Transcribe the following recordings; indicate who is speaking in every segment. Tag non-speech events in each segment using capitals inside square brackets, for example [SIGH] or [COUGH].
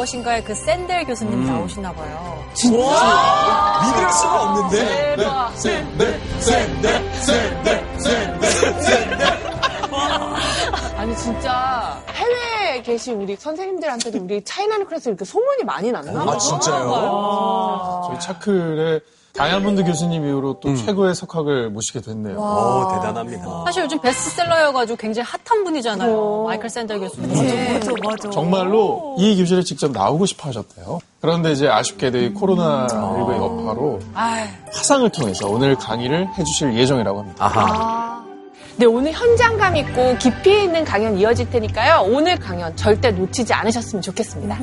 Speaker 1: 무엇인가에 그 샌델 교수님 나오시나 봐요.
Speaker 2: 믿을 수가 없는데.
Speaker 1: 대박.
Speaker 2: 네, 네, 네, 네, 네.
Speaker 3: 아니 진짜 해외에 계신 우리 선생님들한테도 우리 차이나는 클래스 이렇게 소문이 많이 났나?
Speaker 2: 아, 진짜요?
Speaker 4: 저희 차클의 다이아몬드 교수님 이후로 또 최고의 석학을 모시게 됐네요.
Speaker 2: 오, 대단합니다.
Speaker 1: 사실 요즘 베스트셀러여가지고 굉장히 핫한 분이잖아요. 마이클 샌델 교수님.
Speaker 5: 맞아, 맞아.
Speaker 4: 정말로 이 교실에 직접 나오고 싶어 하셨대요. 그런데 이제 아쉽게도 이 코로나19의 여파로 화상을 통해서 오늘 강의를 해주실 예정이라고 합니다.
Speaker 2: 아하.
Speaker 3: 네, 오늘 현장감 있고 깊이 있는 강연 이어질 테니까요. 오늘 강연 절대 놓치지 않으셨으면 좋겠습니다.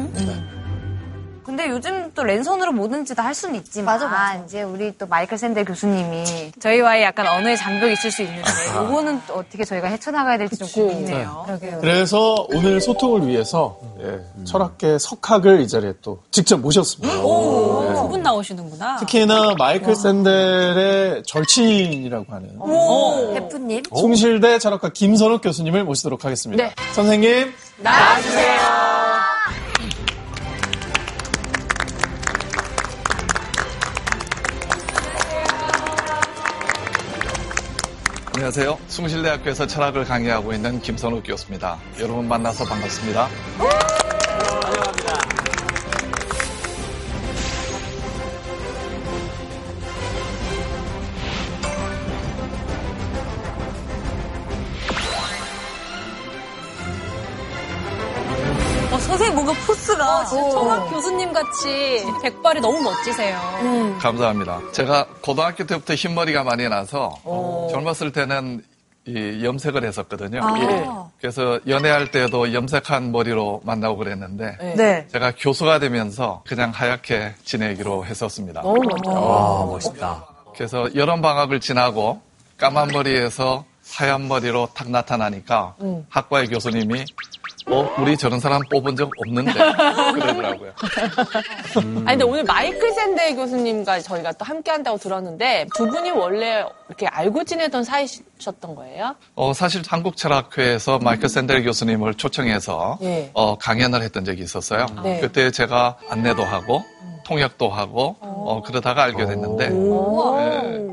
Speaker 5: 근데 요즘 또 랜선으로 뭐든지 다 할 수는 있지만
Speaker 1: 맞아, 맞아.
Speaker 5: 이제 우리 또 마이클 샌델 교수님이 저희와의 약간 언어의 장벽이 있을 수 있는데 이거는 또 어떻게 저희가 헤쳐나가야 될지 좀 고민이네요.
Speaker 4: 그래서 오늘 소통을 위해서 예, 철학계 석학을 이 자리에 또 직접 모셨습니다. 네.
Speaker 1: 두분 나오시는구나.
Speaker 4: 특히나 마이클 샌델의 절친이라고 하는
Speaker 5: 대표님
Speaker 4: 숭실대 철학과 김선욱 교수님을 모시도록 하겠습니다.
Speaker 3: 네.
Speaker 4: 선생님,
Speaker 6: 안녕하세요. 숭실대학교에서 철학을 강의하고 있는 김선욱 교수입니다. 여러분 만나서 반갑습니다.
Speaker 1: 교수님 같이 백발이 너무 멋지세요.
Speaker 6: 감사합니다. 제가 고등학교 때부터 흰머리가 많이 나서 젊었을 때는 이 염색을 했었거든요. 예. 그래서 연애할 때도 염색한 머리로 만나고 그랬는데
Speaker 5: 네.
Speaker 6: 제가 교수가 되면서 그냥 하얗게 지내기로 했었습니다.
Speaker 3: 너무 멋져.
Speaker 2: 아, 멋있다.
Speaker 6: 그래서 여름 방학을 지나고 까만 머리에서 하얀 머리로 탁 나타나니까 학과의 교수님이 어 우리 저런 사람 뽑은 적 없는데 [LAUGHS] 그러더라고요.
Speaker 3: 아니, 근데 오늘 마이클 샌델 교수님과 저희가 또 함께 한다고 들었는데 두 분이 원래 이렇게 알고 지내던 사이셨던 거예요?
Speaker 6: 어, 사실 한국 철학회에서 마이클 샌델 교수님을 초청해서
Speaker 3: 예.
Speaker 6: 어, 강연을 했던 적이 있었어요.
Speaker 3: 네.
Speaker 6: 그때 제가 안내도 하고 통역도 하고 어, 그러다가 알게 됐는데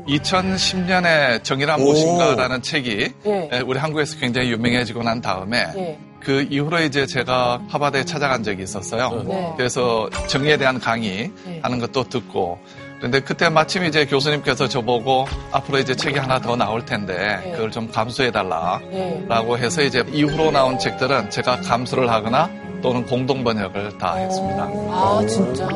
Speaker 6: 2010년에 정의란 무엇인가라는 책이
Speaker 3: 예.
Speaker 6: 에, 우리 한국에서 굉장히 유명해지고 난 다음에
Speaker 3: 예.
Speaker 6: 그 이후로 이제 제가 하버드에 찾아간 적이 있었어요.
Speaker 3: 네.
Speaker 6: 그래서 정의에 대한 강의
Speaker 3: 네.
Speaker 6: 하는 것도 듣고 그런데 그때 마침 이제 교수님께서 저보고 앞으로 이제 책이 하나 더 나올 텐데
Speaker 3: 네.
Speaker 6: 그걸 좀 감수해달라
Speaker 3: 네.
Speaker 6: 라고 해서 이제 이후로 나온 책들은 제가 감수를 하거나 또는 공동 번역을 다 했습니다.
Speaker 3: 아, 진짜?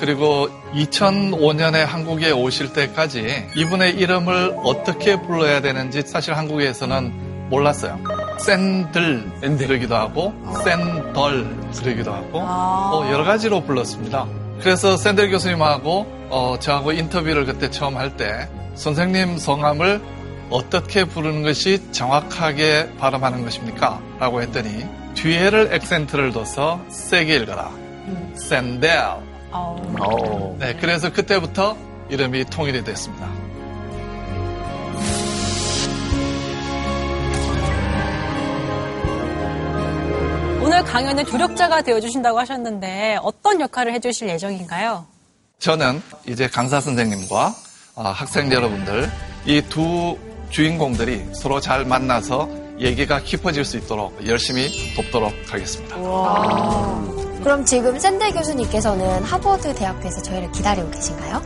Speaker 6: 그리고 2005년에 한국에 오실 때까지 이분의 이름을 어떻게 불러야 되는지 사실 한국에서는 몰랐어요. 샌들 그러기도 하고 샌덜 그러기도 하고 어, 여러 가지로 불렀습니다. 그래서 샌들 교수님하고 어, 저하고 인터뷰를 그때 처음 할 때 선생님 성함을 어떻게 부르는 것이 정확하게 발음하는 것입니까? 라고 했더니 뒤에를 액센트를 둬서 세게 읽어라. 샌델. 네, 그래서 그때부터 이름이 통일이 됐습니다.
Speaker 1: 오늘 강연의 조력자가 되어주신다고 하셨는데 어떤 역할을 해주실 예정인가요?
Speaker 6: 저는 이제 강사 선생님과 어, 학생 여러분들 이 두 주인공들이 서로 잘 만나서 얘기가 깊어질 수 있도록 열심히 돕도록 하겠습니다.
Speaker 7: 그럼 지금 샌델 교수님께서는 하버드 대학교에서 저희를 기다리고 계신가요?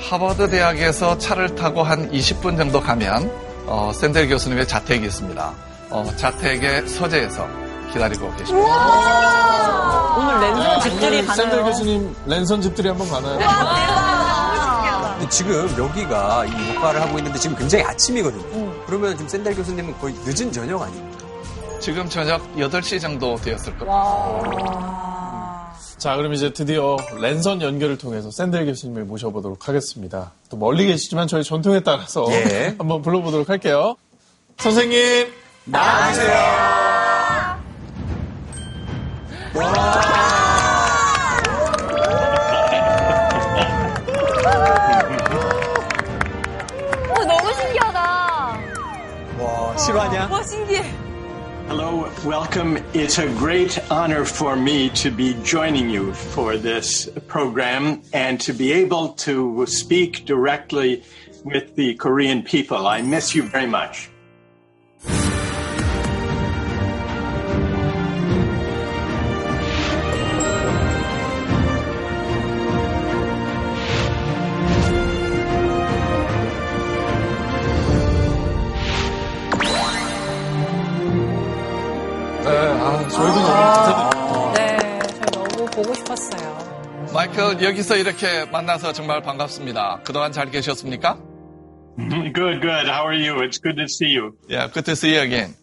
Speaker 6: 하버드 대학에서 차를 타고 한 20분 정도 가면 어, 샌델 교수님의 자택이 있습니다. 어, 자택의 서재에서 기다리고 계십니다.
Speaker 3: 오늘 랜선 집들이
Speaker 4: 샌들 교수님 랜선 집들이 한번 가나요?
Speaker 2: 근데 지금 여기가 이 녹화를 하고 있는데 지금 굉장히 아침이거든요. 그러면 지금 샌델 교수님은 거의 늦은 저녁 아닙니까?
Speaker 6: 지금 저녁 8시 정도 되었을 겁니다.
Speaker 4: 자, 그럼 이제 드디어 랜선 연결을 통해서 샌들 교수님을 모셔보도록 하겠습니다. 또 멀리 계시지만 저희 전통에 따라서
Speaker 2: 예. [LAUGHS]
Speaker 4: 한번 불러보도록 할게요. 선생님,
Speaker 5: 어, 너무 신기하다.
Speaker 2: 와, 실화냐?
Speaker 5: 와, 신기해.
Speaker 8: Hello, welcome. It's a great honor for me to be joining you for this program and to be able to speak directly with the Korean people. I miss you very much.
Speaker 6: 마이클, 여기서 이렇게 만나서 정말 반갑습니다. 그동안 잘 계셨습니까? [LAUGHS]
Speaker 8: Good, good. How are you? It's good to see you.
Speaker 6: Yeah, good to see you again.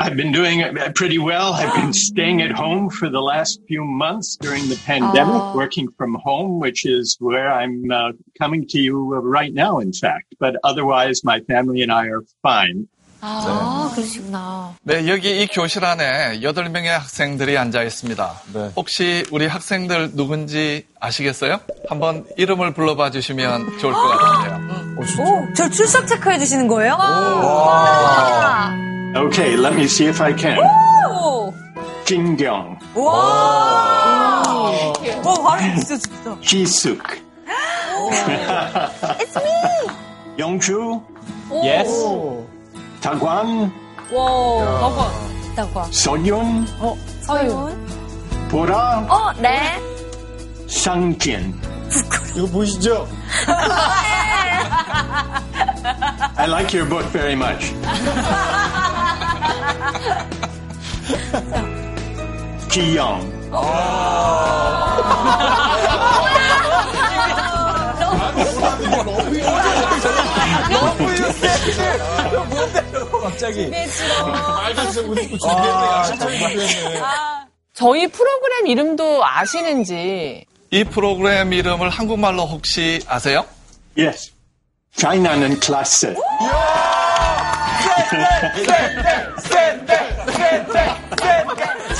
Speaker 8: I've been doing pretty well. I've been staying [GASPS] at home for the last few months during the pandemic, working from home, which is where I'm uh, coming to you right now, in fact. But otherwise, my family and I are fine.
Speaker 7: 아, 그러시구나.
Speaker 6: 네, 여기 이 교실 안에 8명의 학생들이 앉아 있습니다.
Speaker 4: 네.
Speaker 6: 혹시 우리 학생들 누군지 아시겠어요? 한번 이름을 불러봐 주시면 좋을 것 같은데요.
Speaker 4: 어, 진짜.
Speaker 5: 오, 저 출석 체크해 주시는 거예요?
Speaker 8: Okay, let me see if I can. Jin Kyung,
Speaker 5: 와, 바로 진짜 진짜.
Speaker 8: Ji Suk. It's me. Yongshu,
Speaker 2: Yes.
Speaker 1: 다관. 와,
Speaker 7: 다관. 다관.
Speaker 8: 서윤.
Speaker 1: 어, 서윤.
Speaker 8: 보라.
Speaker 7: 어, 네.
Speaker 8: 상킨.
Speaker 4: 이거 보시죠.
Speaker 8: I like your book very much.
Speaker 4: 기영. 너무 너무 준비했네. 준비했네.
Speaker 3: 저희 프로그램 이름도 아시는지
Speaker 6: 이 프로그램 이름을 한국말로 혹시 아세요?
Speaker 8: Yes. China는 클래스.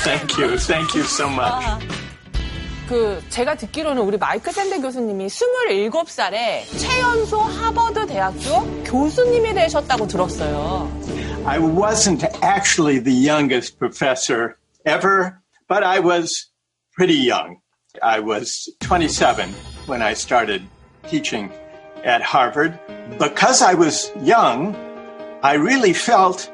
Speaker 8: Thank you. Thank you so much.
Speaker 3: 그 제가 듣기로는 우리 마이크 샌드 교수님이 27살에 최연소 하버드 대학교 교수님이 되셨다고 들었어요.
Speaker 8: I wasn't actually the youngest professor ever, but I was pretty young. I was 27 when I started teaching at Harvard. Because I was young, I really felt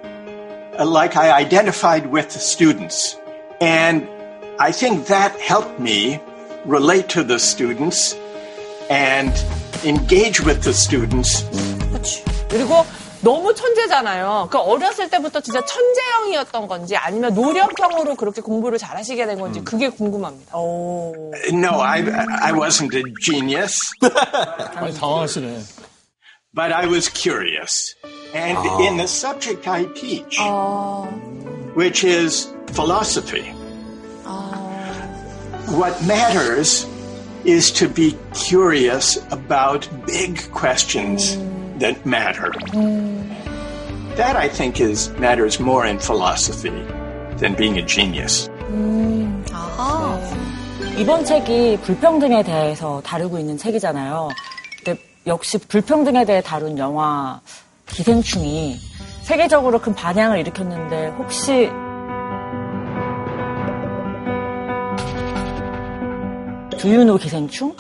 Speaker 8: uh, like I identified with the students. And I think that helped me relate to the students and engage with the students
Speaker 3: 그리고 너무 천재잖아요. 그 어렸을 때부터 진짜 천재형이었던 건지 아니면 노력형으로 그렇게 공부를 잘하시게 된 건지 그게 궁금합니다.
Speaker 8: No, I, I wasn't a genius. [LAUGHS]
Speaker 4: 많이 당황하시네.
Speaker 8: but I was curious. And in the subject I teach, which is philosophy, what matters is to be curious about big questions that matter. That I think is matters more in philosophy than being a genius.
Speaker 9: 이번 책이 불평등에 대해서 다루고 있는 책이잖아요. 근데 역시 불평등에 대해 다룬 영화 기생충이 세계적으로 큰 반향을 일으켰는데 혹시 두유노 기생충?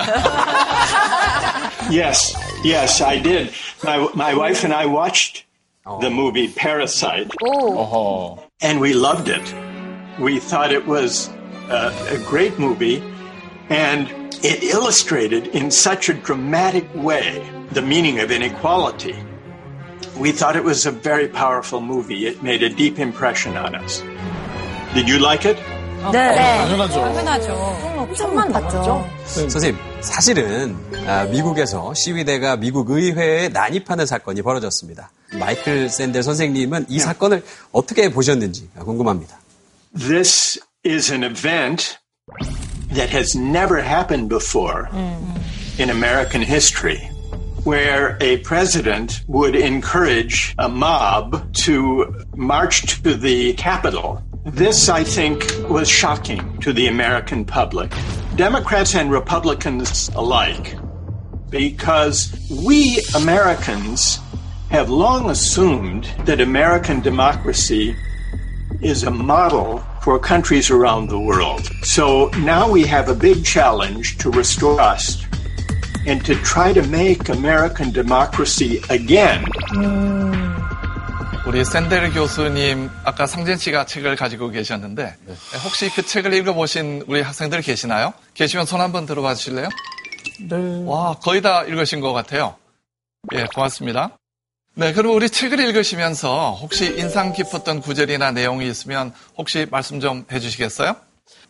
Speaker 8: Yes, yes, I did. My, my wife and I watched the movie Parasite.
Speaker 4: 어허.
Speaker 8: and we loved it. We thought it was a, a great movie, and it illustrated in such a dramatic way the meaning of inequality. We thought it was a very powerful movie. It made a deep impression on us. Did you like it?
Speaker 5: 네.
Speaker 4: 당연하죠.
Speaker 1: 당연하죠.
Speaker 7: 천만 봤죠.
Speaker 2: 선생님, 사실은 아, 미국에서 시위대가 미국 의회에 난입하는 사건이 벌어졌습니다. 마이클 샌델 선생님은 이 사건을 어떻게 보셨는지 궁금합니다.
Speaker 8: This is an event that has never happened before in American history, where a president would encourage a mob to march to the Capitol. This, I think, was shocking to the American public, Democrats and Republicans alike, because we Americans have long assumed that American democracy is a model for countries around the world. So now we have a big challenge to restore trust and to try to make American democracy again. Mm.
Speaker 6: 우리 샌델 교수님 아까 상진 씨가 책을 가지고 계셨는데 혹시 그 책을 읽어보신 우리 학생들 계시나요? 계시면 손 한번 들어봐 주실래요?
Speaker 4: 네.
Speaker 6: 와 거의 다 읽으신 것 같아요. 예 고맙습니다. 네 그럼 우리 책을 읽으시면서 혹시 인상 깊었던 구절이나 내용이 있으면 혹시 말씀 좀 해주시겠어요?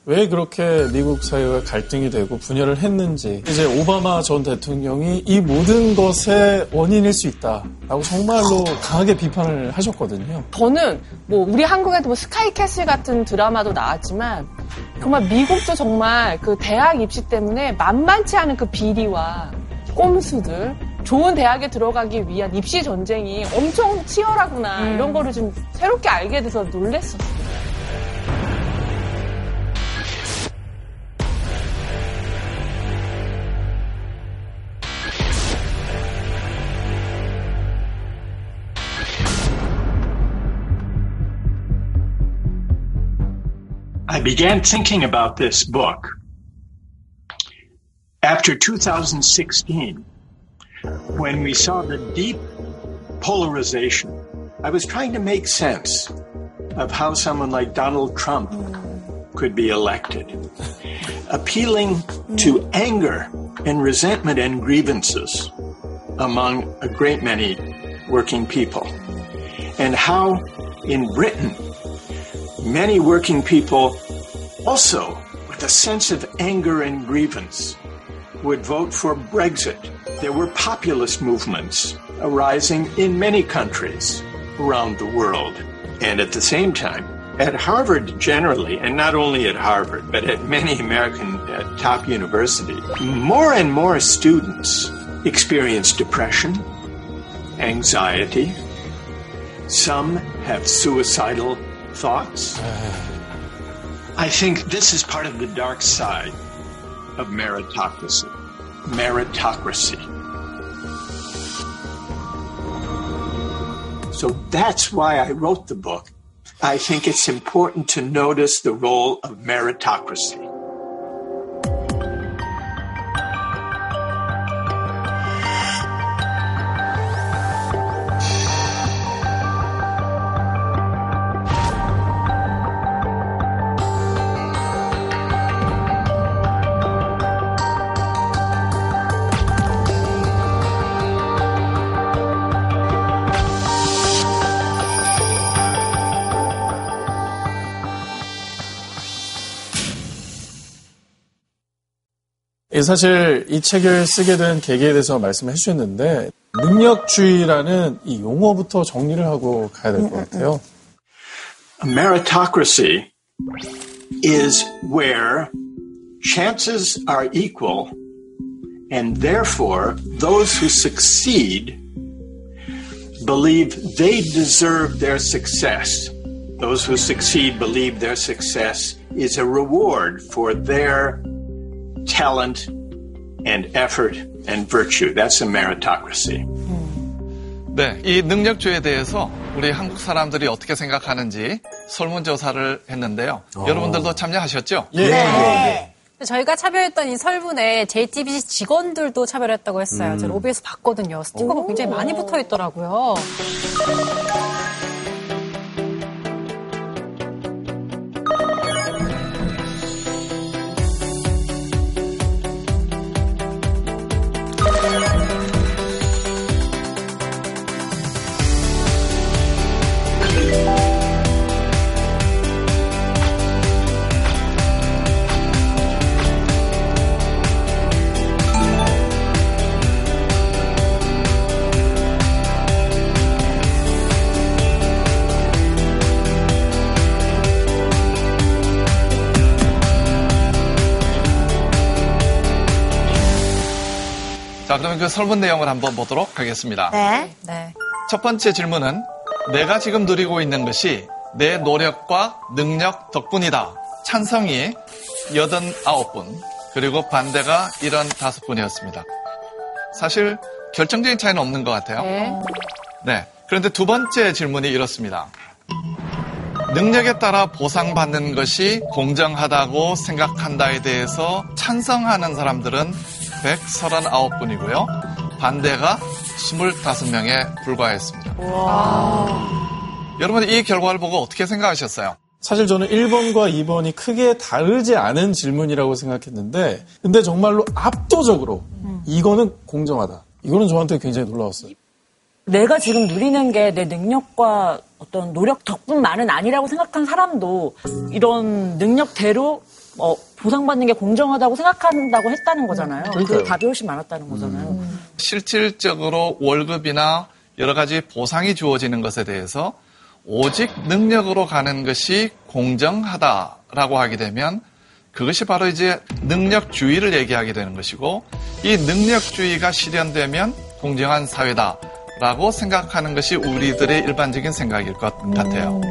Speaker 4: 왜 그렇게 미국 사회가 갈등이 되고 분열을 했는지 이제 오바마 전 대통령이 이 모든 것의 원인일 수 있다라고 정말로 강하게 비판을 하셨거든요.
Speaker 3: 저는 뭐 우리 한국에도 뭐 스카이캐슬 같은 드라마도 나왔지만 정말 미국도 정말 그 대학 입시 때문에 만만치 않은 그 비리와 꼼수들 좋은 대학에 들어가기 위한 입시 전쟁이 엄청 치열하구나 이런 거를 좀 새롭게 알게 돼서 놀랬었어요.
Speaker 8: I began thinking about this book after 2016 when we saw the deep polarization. I was trying to make sense of how someone like Donald Trump could be elected, appealing to anger and resentment and grievances among a great many working people, and how in Britain many working people also with a sense of anger and grievance would vote for Brexit. There were populist movements arising in many countries around the world. And at the same time, at Harvard generally, and not only at Harvard, but at many American uh, top universities, more and more students experience depression, anxiety. Some have suicidal thoughts. I think this is part of the dark side of meritocracy. Meritocracy. So that's why I wrote the book. I think it's important to notice the role of meritocracy.
Speaker 4: 사실 이 책을 쓰게 된 계기에 대해서 말씀해 주셨는데 능력주의라는 이 용어부터 정리를 하고 가야 될 것 같아요.
Speaker 8: Meritocracy is where chances are equal, and therefore those who succeed believe they deserve their success. Those who succeed believe their success is a reward for their talent and effort and virtue. That's a meritocracy.
Speaker 6: 네, 이 능력주에 대해서 우리 한국 사람들이 어떻게 생각하는지 설문조사를 했는데요. 여러분들도 참여하셨죠?
Speaker 1: 네. 저희가 참여했던 이 설문에 JTBC 직원들도 참여했다고 했어요.
Speaker 6: 음.
Speaker 1: 제가 로비에서 봤거든요. 스티커가 굉장히 많이 붙어 있더라고요.
Speaker 6: 그러면 그 설문 내용을 한번 보도록 하겠습니다.
Speaker 7: 네.
Speaker 1: 네.
Speaker 6: 첫 번째 질문은 내가 지금 누리고 있는 것이 내 노력과 능력 덕분이다. 찬성이 89분, 그리고 반대가 75분이었습니다. 사실 결정적인 차이는 없는 것 같아요.
Speaker 1: 네.
Speaker 6: 네. 그런데 두 번째 질문이 이렇습니다. 능력에 따라 보상받는 것이 공정하다고 생각한다에 대해서 찬성하는 사람들은 139분이고요. 반대가 25명에 불과했습니다. 여러분 이 결과를 보고 어떻게 생각하셨어요?
Speaker 4: 사실 저는 1번과 2번이 크게 다르지 않은 질문이라고 생각했는데, 근데 정말로 압도적으로 이거는 공정하다. 이거는 저한테 굉장히 놀라웠어요.
Speaker 9: 내가 지금 누리는 게 내 능력과 어떤 노력 덕분만은 아니라고 생각한 사람도 이런 능력대로 어, 보상받는 게 공정하다고 생각한다고 했다는 거잖아요. 그
Speaker 4: 그러니까요.
Speaker 9: 답이 훨씬 많았다는 거잖아요.
Speaker 6: 실질적으로 월급이나 여러 가지 보상이 주어지는 것에 대해서 오직 능력으로 가는 것이 공정하다라고 하게 되면 그것이 바로 이제 능력주의를 얘기하게 되는 것이고 이 능력주의가 실현되면 공정한 사회다라고 생각하는 것이 우리들의 일반적인 생각일 것 같아요.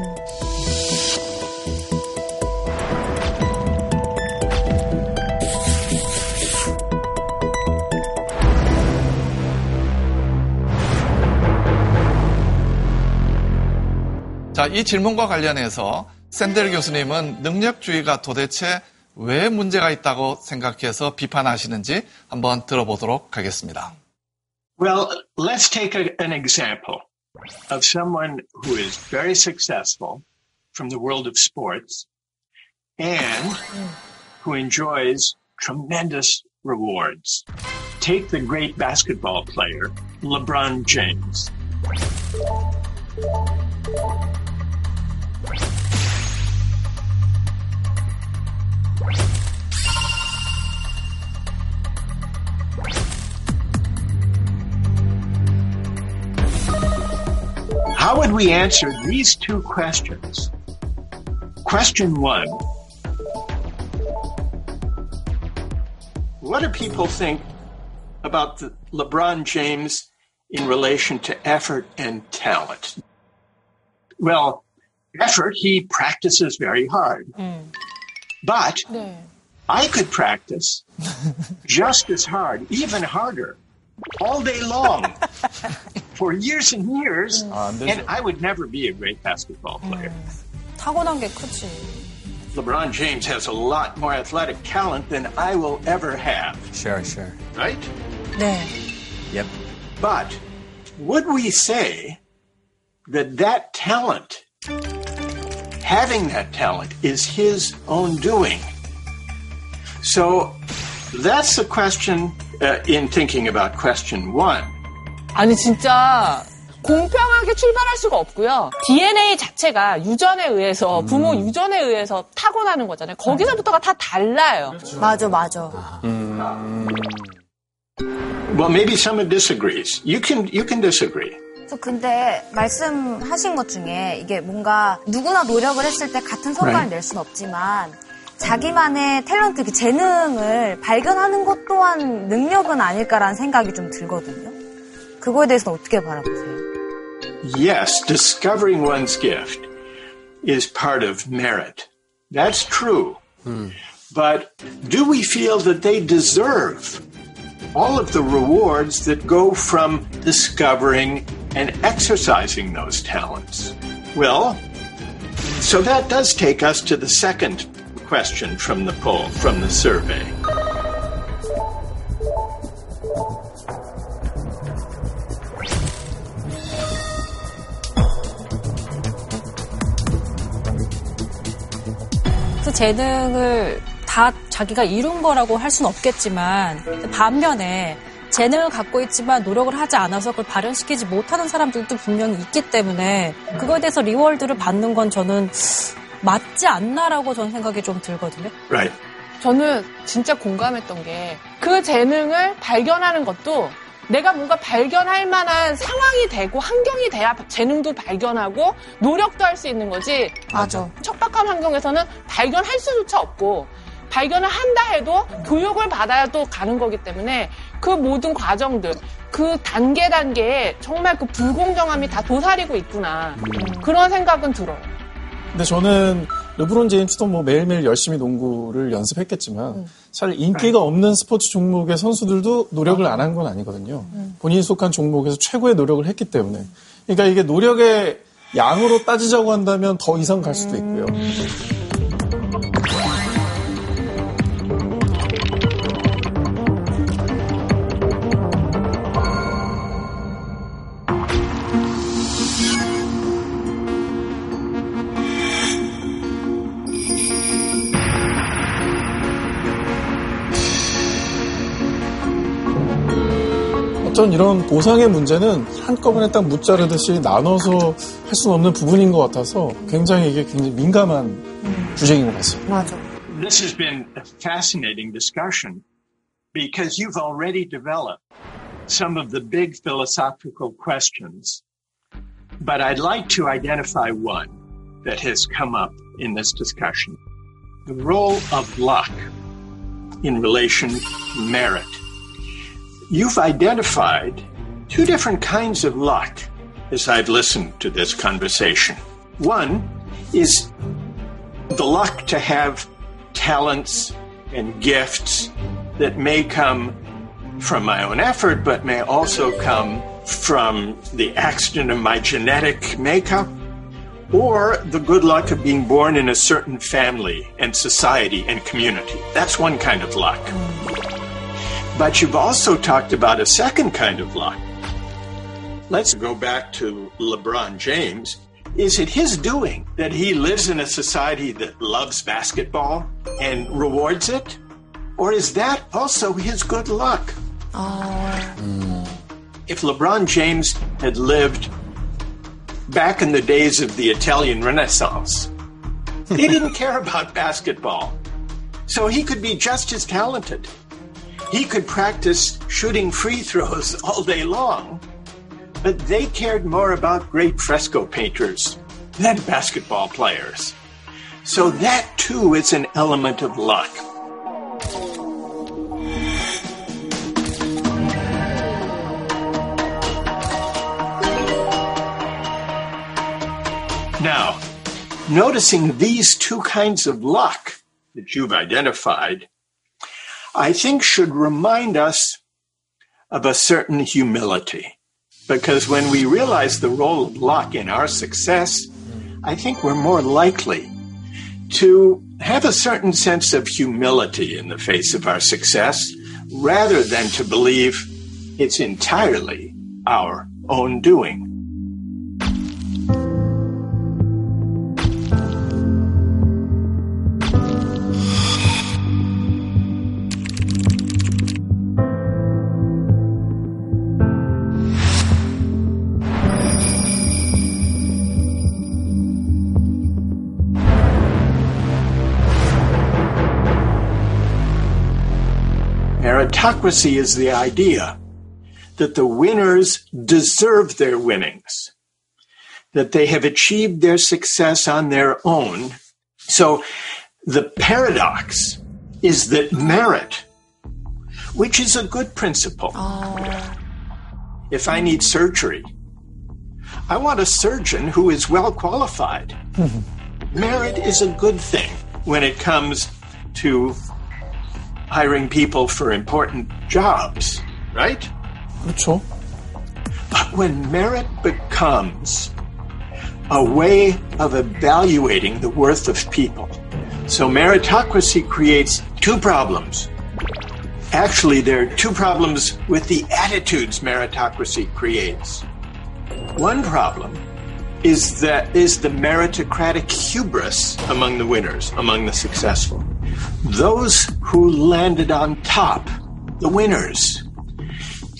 Speaker 6: 자, 이 질문과 관련해서 샌델 교수님은 능력주의가 도대체 왜 문제가 있다고 생각해서 비판하시는지 한번 들어보도록 하겠습니다.
Speaker 8: Well, let's take a, an example of someone who is very successful from the world of sports and who enjoys tremendous rewards. Take the great basketball player, LeBron James. How would we answer these two questions? Question one What do people think about LeBron James in relation to effort and talent? Well, effort, he practices very hard. Mm. But I could practice [LAUGHS] just as hard, even harder, all day long [LAUGHS] for years and years,
Speaker 4: 아, 안 되죠.
Speaker 8: and I would never be a great basketball player.
Speaker 1: 타고난 게 크지.
Speaker 8: LeBron James has a lot more athletic talent than I will ever have,
Speaker 2: Sure, sure.
Speaker 8: right?
Speaker 1: 네.
Speaker 2: Yep.
Speaker 8: But would we say that that talent, having that talent, is his own doing? So that's the question uh, in thinking about question one.
Speaker 3: 아니 진짜 공평하게 출발할 수가 없고요. DNA 자체가 유전에 의해서 부모 유전에 의해서 타고나는 거잖아요. 거기서부터가 다 달라요.
Speaker 7: 맞아, 맞아.
Speaker 8: Well, maybe someone disagrees. You can you can disagree.
Speaker 5: 저 근데 말씀하신 것 중에 이게 뭔가 누구나 노력을 했을 때 같은 성과를
Speaker 8: Right.
Speaker 5: 낼 수는 없지만 자기만의 탤런트, 그 재능을 발견하는 것 또한 능력은 아닐까라는 생각이 좀 들거든요. 그거에 대해서는 어떻게 바라보세요?
Speaker 8: Yes, discovering one's gift is part of merit. That's true. But do we feel that they deserve all of the rewards that go from discovering and exercising those talents? Well, so that does take us to the second question from the poll, from the survey.
Speaker 1: 그 재능을 다 자기가 이룬 거라고 할 수는 없겠지만 반면에 재능을 갖고 있지만 노력을 하지 않아서 그걸 발현시키지 못하는 사람들도 분명히 있기 때문에 그거에 대해서 리월드를 받는 건 저는 맞지 않나라고 저는 생각이 좀 들거든요.
Speaker 8: Right.
Speaker 3: 저는 진짜 공감했던 게 그 재능을 발견하는 것도 내가 뭔가 발견할 만한 상황이 되고 환경이 돼야 재능도 발견하고 노력도 할 수 있는 거지.
Speaker 1: 맞아.
Speaker 3: 척박한 환경에서는 발견할 수조차 없고 발견을 한다 해도 교육을 받아야 또 가는 거기 때문에 그 모든 과정들 그 단계 단계에 정말 그 불공정함이 다 도사리고 있구나 그런 생각은 들어요.
Speaker 4: 근데 저는 르브론 제임스도 뭐 매일매일 열심히 농구를 연습했겠지만 사실 인기가 없는 스포츠 종목의 선수들도 노력을 안 한 건 아니거든요. 본인이 속한 종목에서 최고의 노력을 했기 때문에. 그러니까 이게 노력의 양으로 따지자고 한다면 더 이상 갈 수도 있고요. 어떤 이런 보상의 문제는 한꺼번에 딱 무자르듯이 나눠서 할 수는 없는 부분인 것 같아서 굉장히 이게 굉장히 민감한 주제인 것 같습니다.
Speaker 5: 맞아.
Speaker 8: This has been a fascinating discussion because you've already developed some of the big philosophical questions. But I'd like to identify one that has come up in this discussion. The role of luck in relation to merit. You've identified two different kinds of luck as I've listened to this conversation. One is the luck to have talents and gifts that may come from my own effort, but may also come from the accident of my genetic makeup or the good luck of being born in a certain family and society and community. That's one kind of luck. But you've also talked about a second kind of luck. Let's go back to LeBron James. Is it his doing that he lives in a society that loves basketball and rewards it? Or is that also his good luck? Oh. If LeBron James had lived back in the days of the Italian Renaissance, he didn't [LAUGHS] care about basketball. So he could be just as talented. He could practice shooting free throws [LAUGHS] all day long, but they cared more about great fresco painters than basketball players. So that too is an element of luck. Now, noticing these two kinds of luck that you've identified, I think should remind us of a certain humility. Because when we realize the role of luck in our success, I think we're more likely to have a certain sense of humility in the face of our success rather than to believe it's entirely our own doing. Meritocracy is the idea that the winners deserve their winnings, that they have achieved their success on their own. So the paradox is that merit, which is a good principle, if I need surgery, I want a surgeon who is well qualified. Mm-hmm. Merit is a good thing when it comes to hiring people for important jobs, right?
Speaker 4: That's all.
Speaker 8: But when merit becomes a way of evaluating the worth of people, so meritocracy creates two problems. Actually, there are two problems with the attitudes meritocracy creates. One problem is that is the meritocratic hubris among the winners, among the successful Those who landed on top, the winners,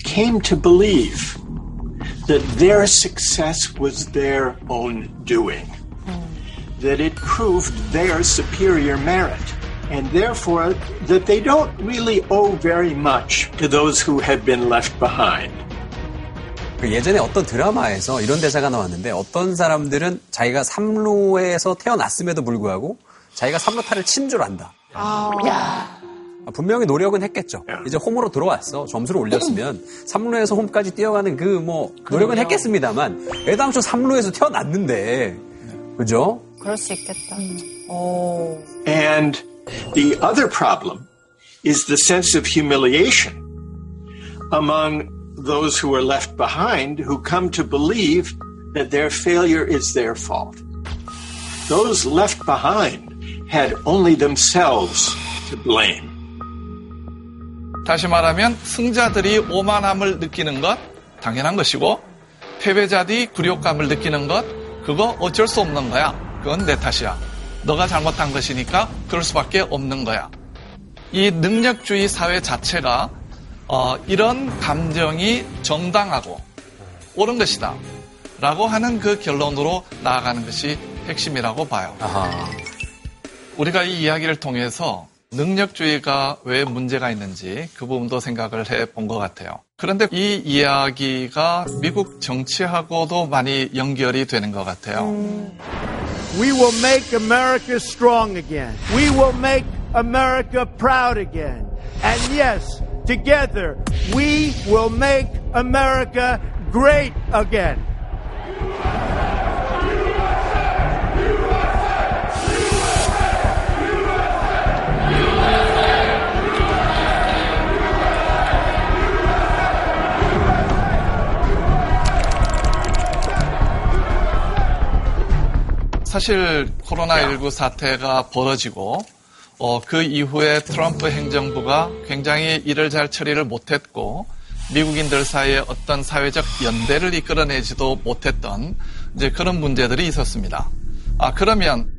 Speaker 8: came to believe that their success was their own doing, that it proved their superior merit, and therefore that they don't really owe very much to those who have been left behind.
Speaker 2: 그 예전에 어떤 드라마에서 이런 대사가 나왔는데 어떤 사람들은 자기가 삼루에서 태어났음에도 불구하고 자기가 삼루타를 친 줄 안다. 아, 분명히 노력은 했겠죠. 이제 홈으로 들어왔어. 점수를 올렸으면 삼루에서 홈까지 뛰어가는 그 뭐 노력은 했겠습니다만 애당초 삼루에서 태어났는데 그죠?
Speaker 5: 그럴 수 있겠다. 오.
Speaker 8: And the other problem is the sense of humiliation among those who are left behind who come to believe that their failure is their fault. Those left behind had only themselves to blame.
Speaker 6: 다시 말하면 승자들이 오만함을 느끼는 것 당연한 것이고 패배자들이 굴욕감을 느끼는 것 그거 어쩔 수 없는 거야. 그건 내 탓이야. 너가 잘못한 것이니까 그럴 수밖에 없는 거야. 이 능력주의 사회 자체가 어, 이런 감정이 정당하고 옳은 것이다. 라고 하는 그 결론으로 나아가는 것이 핵심이라고 봐요.
Speaker 2: 아하.
Speaker 6: 우리가 이 이야기를 통해서 능력주의가 왜 문제가 있는지 그 부분도 생각을 해 본 것 같아요. 그런데 이 이야기가 미국 정치하고도 많이 연결이 되는 것 같아요.
Speaker 10: We will make America strong again. We will make America proud again. And yes, together, we will make America great again.
Speaker 6: 사실 코로나19 사태가 벌어지고 어, 그 이후에 트럼프 행정부가 굉장히 일을 잘 처리를 못했고 미국인들 사이에 어떤 사회적 연대를 이끌어내지도 못했던 이제 그런 문제들이 있었습니다. 아 그러면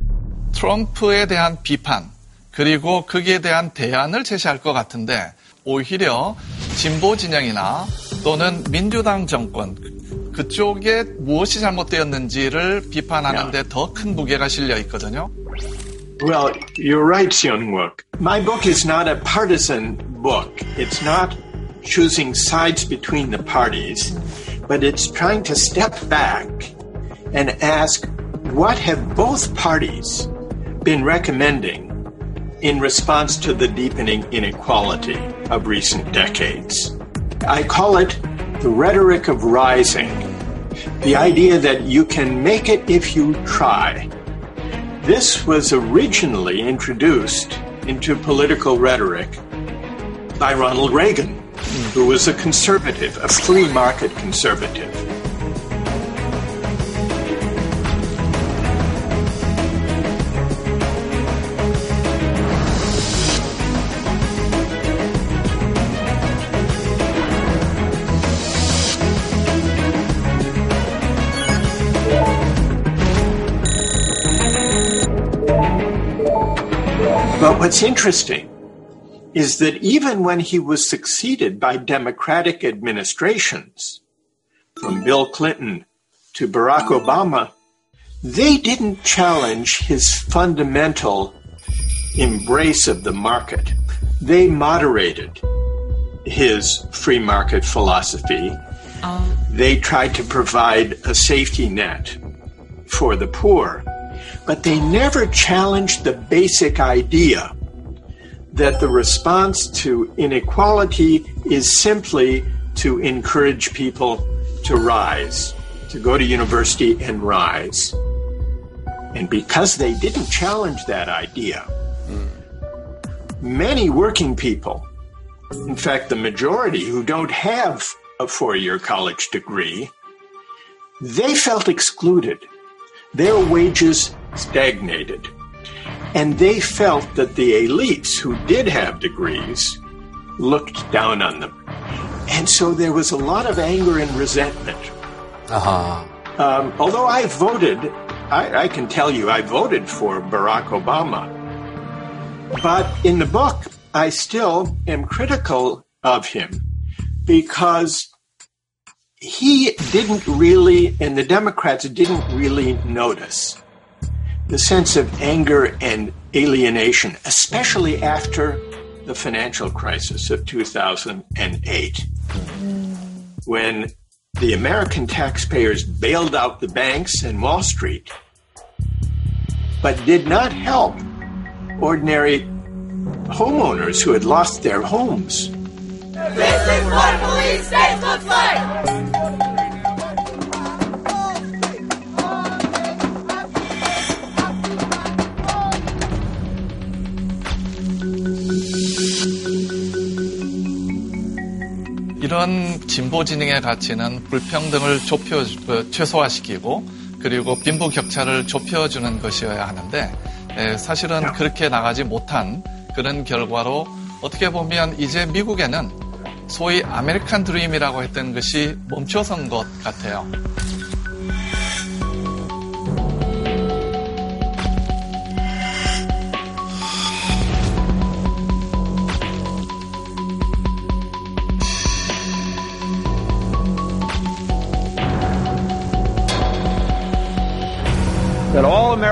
Speaker 6: 트럼프에 대한 비판 그리고 거기에 대한 대안을 제시할 것 같은데 오히려 진보 진영이나 또는 민주당 정권 그쪽에 무엇이 잘못되었는지를 비판하는데 더 큰 무게가 실려 있거든요.
Speaker 8: Well, you're right, Seung-wook. My book is not a partisan book. It's not choosing sides between the parties, but it's trying to step back and ask what have both parties been recommending in response to the deepening inequality of recent decades. I call it the rhetoric of rising, the idea that you can make it if you try. This was originally introduced into political rhetoric by Ronald Reagan, who was a conservative, a free market conservative. But what's interesting is that even when he was succeeded by Democratic administrations, from Bill Clinton to Barack Obama, they didn't challenge his fundamental embrace of the market. They moderated his free market philosophy. Oh. They tried to provide a safety net for the poor, but they never challenged the basic idea that the response to inequality is simply to encourage people to rise, to go to university and rise. And because they didn't challenge that idea, many working people, in fact, the majority who don't have a four year college degree, they felt excluded. Their wages stagnated. And they felt that the elites who did have degrees looked down on them. And so there was a lot of anger and resentment.
Speaker 2: 아하.
Speaker 8: Um, although I voted, I, I can tell you, I voted for Barack Obama. But in the book, I still am critical of him because he didn't really, and the Democrats didn't really notice the sense of anger and alienation, especially after the financial crisis of 2008, when the American taxpayers bailed out the banks and Wall Street, but did not help ordinary homeowners who had lost their homes.
Speaker 11: This is what police state looks like!
Speaker 6: 이런 진보 진영의 가치는 불평등을 좁혀 어, 최소화시키고 그리고 빈부 격차를 좁혀주는 것이어야 하는데 사실은 그렇게 나가지 못한 그런 결과로 어떻게 보면 이제 미국에는 소위 아메리칸 드림이라고 했던 것이 멈춰선 것 같아요.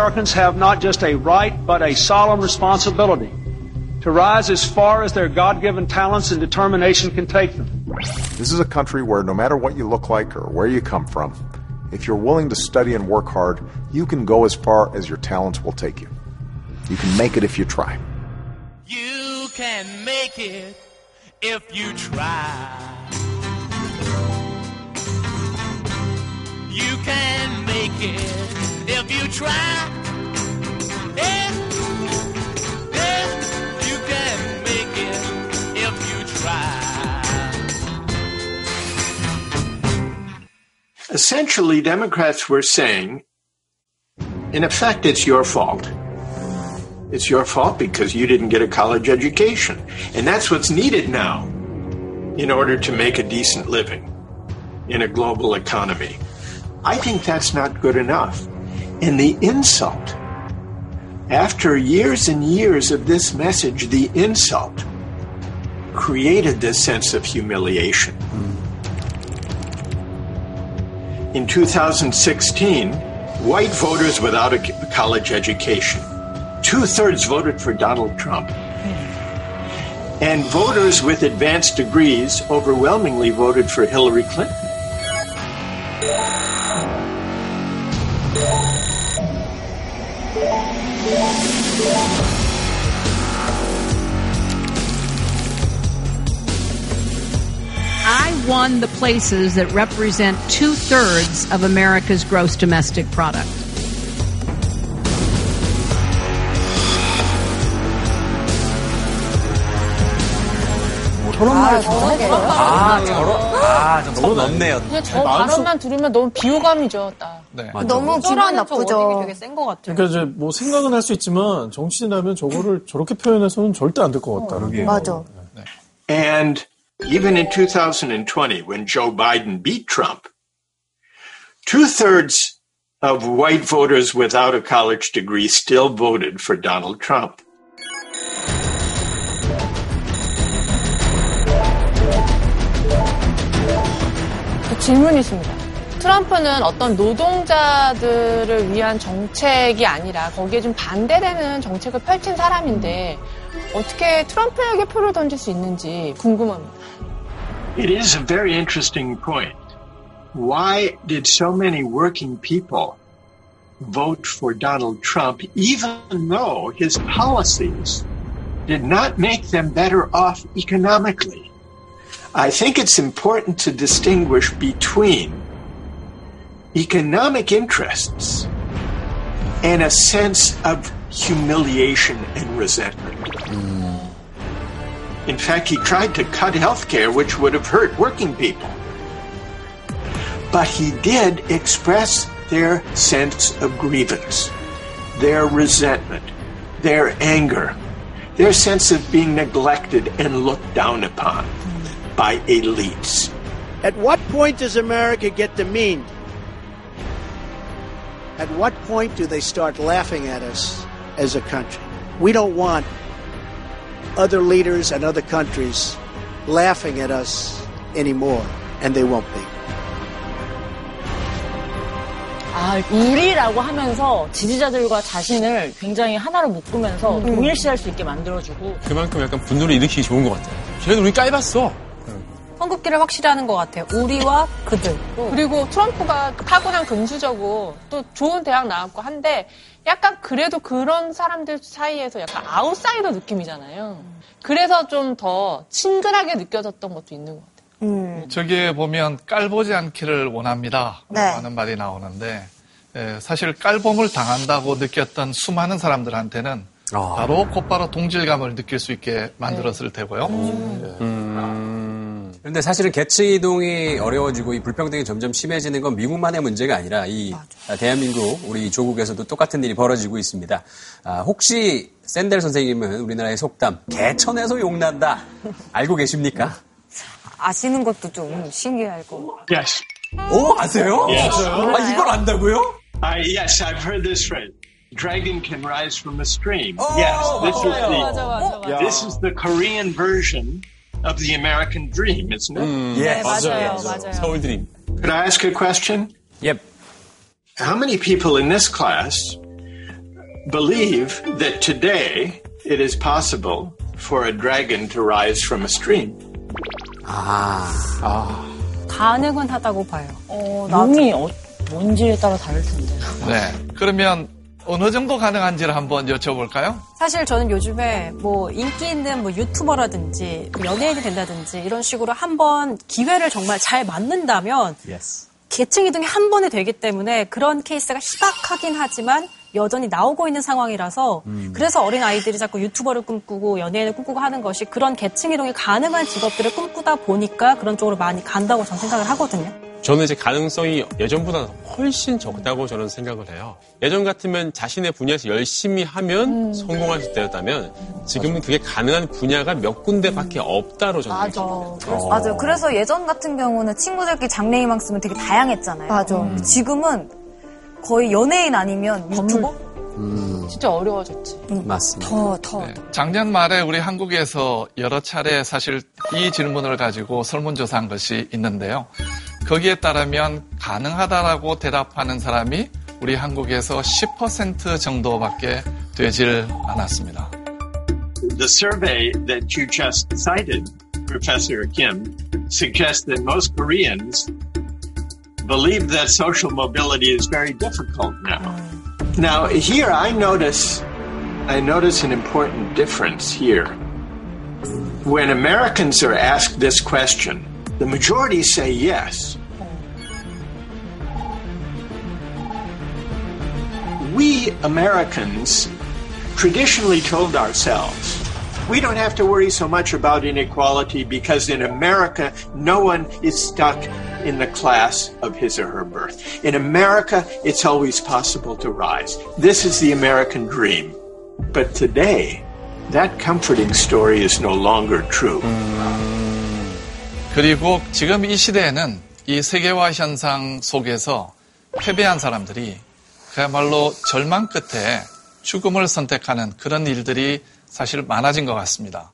Speaker 12: Americans have not just a right, but a solemn responsibility to rise as far as their God given talents and determination can take them.
Speaker 13: This is a country where no matter what you look like or where you come from, if you're willing to study and work hard, you can go as far as your talents will take you. You can make it if you try.
Speaker 11: You can make it if you try. You can make it if you try.
Speaker 8: Essentially, Democrats were saying, in effect, it's your fault. It's your fault because you didn't get a college education. And that's what's needed now in order to make a decent living in a global economy. I think that's not good enough. And the insult, after years and years of this message, the insult created this sense of humiliation. In 2016, white voters without a college education, two thirds voted for Donald Trump. And voters with advanced degrees overwhelmingly voted for Hillary Clinton.
Speaker 14: Won the places that represent two thirds of America's gross domestic product.
Speaker 2: 저런
Speaker 5: 아, 저런
Speaker 2: 아, 저런. 아, 저 너무 넓네요.
Speaker 3: 그냥 저 발언만 들으면 너무 비호감이죠, 딱.
Speaker 5: 너무 기분 나쁘죠.
Speaker 1: 되게 센 것 같아요.
Speaker 4: 그러니까 이제 뭐 생각은 할 수 있지만 정치인이라면 저거를 저렇게 표현해서는 절대 안 될 것 같다.
Speaker 5: 맞아.
Speaker 8: And even in 2020, when Joe Biden beat Trump, two thirds of white voters without a college degree still voted for Donald Trump.
Speaker 3: 그 질문이 있습니다. 트럼프는 어떤 노동자들을 위한 정책이 아니라 거기에 좀 반대되는 정책을 펼친 사람인데 어떻게 트럼프에게 표를 던질 수 있는지 궁금합니다.
Speaker 8: It is a very interesting point. Why did so many working people vote for Donald Trump, even though his policies did not make them better off economically? I think it's important to distinguish between economic interests and a sense of humiliation and resentment. In fact, he tried to cut health care, which would have hurt working people. But he did express their sense of grievance, their resentment, their anger, their sense of being neglected and looked down upon by elites.
Speaker 10: At what point does America get demeaned? At what point do they start laughing at us as a country? We don't want other leaders and other countries laughing at us anymore, and they won't be.
Speaker 9: 아, 우리라고 하면서 지지자들과 자신을 굉장히 하나로 묶으면서 동일시할 수 있게 만들어주고
Speaker 15: 그만큼 약간 분노를 일으키기 좋은 것 같아요. 쟤는 우리 까입었어.
Speaker 1: 선긋기를 확실히 하는 것 같아요. 우리와 그들.
Speaker 3: 그리고 트럼프가 타고난 금수저고 또 좋은 대학 나왔고 한데 약간 그래도 그런 사람들 사이에서 약간 아웃사이더 느낌이잖아요. 그래서 좀 더 친근하게 느껴졌던 것도 있는 것 같아요.
Speaker 5: 음.
Speaker 6: 저기에 보면 깔보지 않기를 원합니다.
Speaker 5: 네.
Speaker 6: 라는 말이 나오는데 에, 사실 깔봄을 당한다고 느꼈던 수많은 사람들한테는
Speaker 2: 아.
Speaker 6: 바로 곧바로 동질감을 느낄 수 있게 만들었을 테고요.
Speaker 2: 음. 그런데 사실은 계층 이동이 어려워지고 이 불평등이 점점 심해지는 건 미국만의 문제가 아니라 이 대한민국 우리 조국에서도 똑같은 일이 벌어지고 있습니다. 아, 혹시 샌델 선생님은 우리나라의 속담 개천에서 용난다 알고 계십니까?
Speaker 5: 아시는 것도 좀 신기하고.
Speaker 8: Yes.
Speaker 2: 오 아세요?
Speaker 8: Yes.
Speaker 2: 아 이걸 안다고요?
Speaker 8: I, yes, I've heard this phrase. Dragon can rise from a stream.
Speaker 2: Oh,
Speaker 8: yes, this is the
Speaker 1: 맞아, 맞아, 맞아.
Speaker 8: this is the Korean version of the American dream, isn't it?
Speaker 2: Yes.
Speaker 1: 네, 맞아요, 맞아요.
Speaker 15: 서울 드림.
Speaker 8: Could I ask a question?
Speaker 2: Yep.
Speaker 8: How many people in this class believe that today it is possible for a dragon to rise from a stream?
Speaker 1: 가능은 하다고 봐요.
Speaker 5: 어,
Speaker 9: 용이 어, 뭔지에 따라 다를 텐데.
Speaker 6: 네. 그러면 어느 정도 가능한지를 한번 여쭤볼까요?
Speaker 1: 사실 저는 요즘에 뭐 인기 있는 뭐 유튜버라든지 연예인이 된다든지 이런 식으로 한번 기회를 정말 잘 맞는다면
Speaker 2: Yes.
Speaker 1: 계층 이동이 한 번에 되기 때문에 그런 케이스가 희박하긴 하지만 여전히 나오고 있는 상황이라서 그래서 어린 아이들이 자꾸 유튜버를 꿈꾸고 연예인을 꿈꾸고 하는 것이 그런 계층 이동이 가능한 직업들을 꿈꾸다 보니까 그런 쪽으로 많이 간다고 저는 생각을 하거든요.
Speaker 15: 저는 이제 가능성이 예전보다 훨씬 적다고 저는 생각을 해요. 예전 같으면 자신의 분야에서 열심히 하면 성공할 수 있다면 지금은 그게 가능한 분야가 몇 군데밖에 없다로 저는
Speaker 5: 맞아.
Speaker 15: 생각해요.
Speaker 5: 맞아요. 그래서 예전 같은 경우는 친구들끼리 장래희망 쓰면 되게 다양했잖아요.
Speaker 7: 맞아.
Speaker 5: 지금은 거의 연예인 아니면 유튜버?
Speaker 3: 진짜 어려워졌지.
Speaker 2: 맞습니다.
Speaker 7: 더, 더.
Speaker 6: 네. 작년 말에 우리 한국에서 여러 차례 사실 이 질문을 가지고 설문조사한 것이 있는데요. 거기에 따르면 가능하다라고 대답하는 사람이 우리 한국에서 10% 정도밖에 되질 않았습니다.
Speaker 8: The survey that you just cited, Professor Kim, suggests that most Koreans believe that social mobility is very difficult now. Now, here I notice, I notice an important difference here. When Americans are asked this question, the majority say yes. we Americans traditionally told ourselves we don't have to worry so much about inequality because in America, no one is stuck in the class of his or her birth. In America, it's always possible to rise. This is the American dream. But today, that comforting story is no longer true.
Speaker 6: 그리고 지금 이 시대에는 이 세계화 현상 속에서 패배한 사람들이 그야말로 절망 끝에 죽음을 선택하는 그런 일들이 사실 많아진 것 같습니다.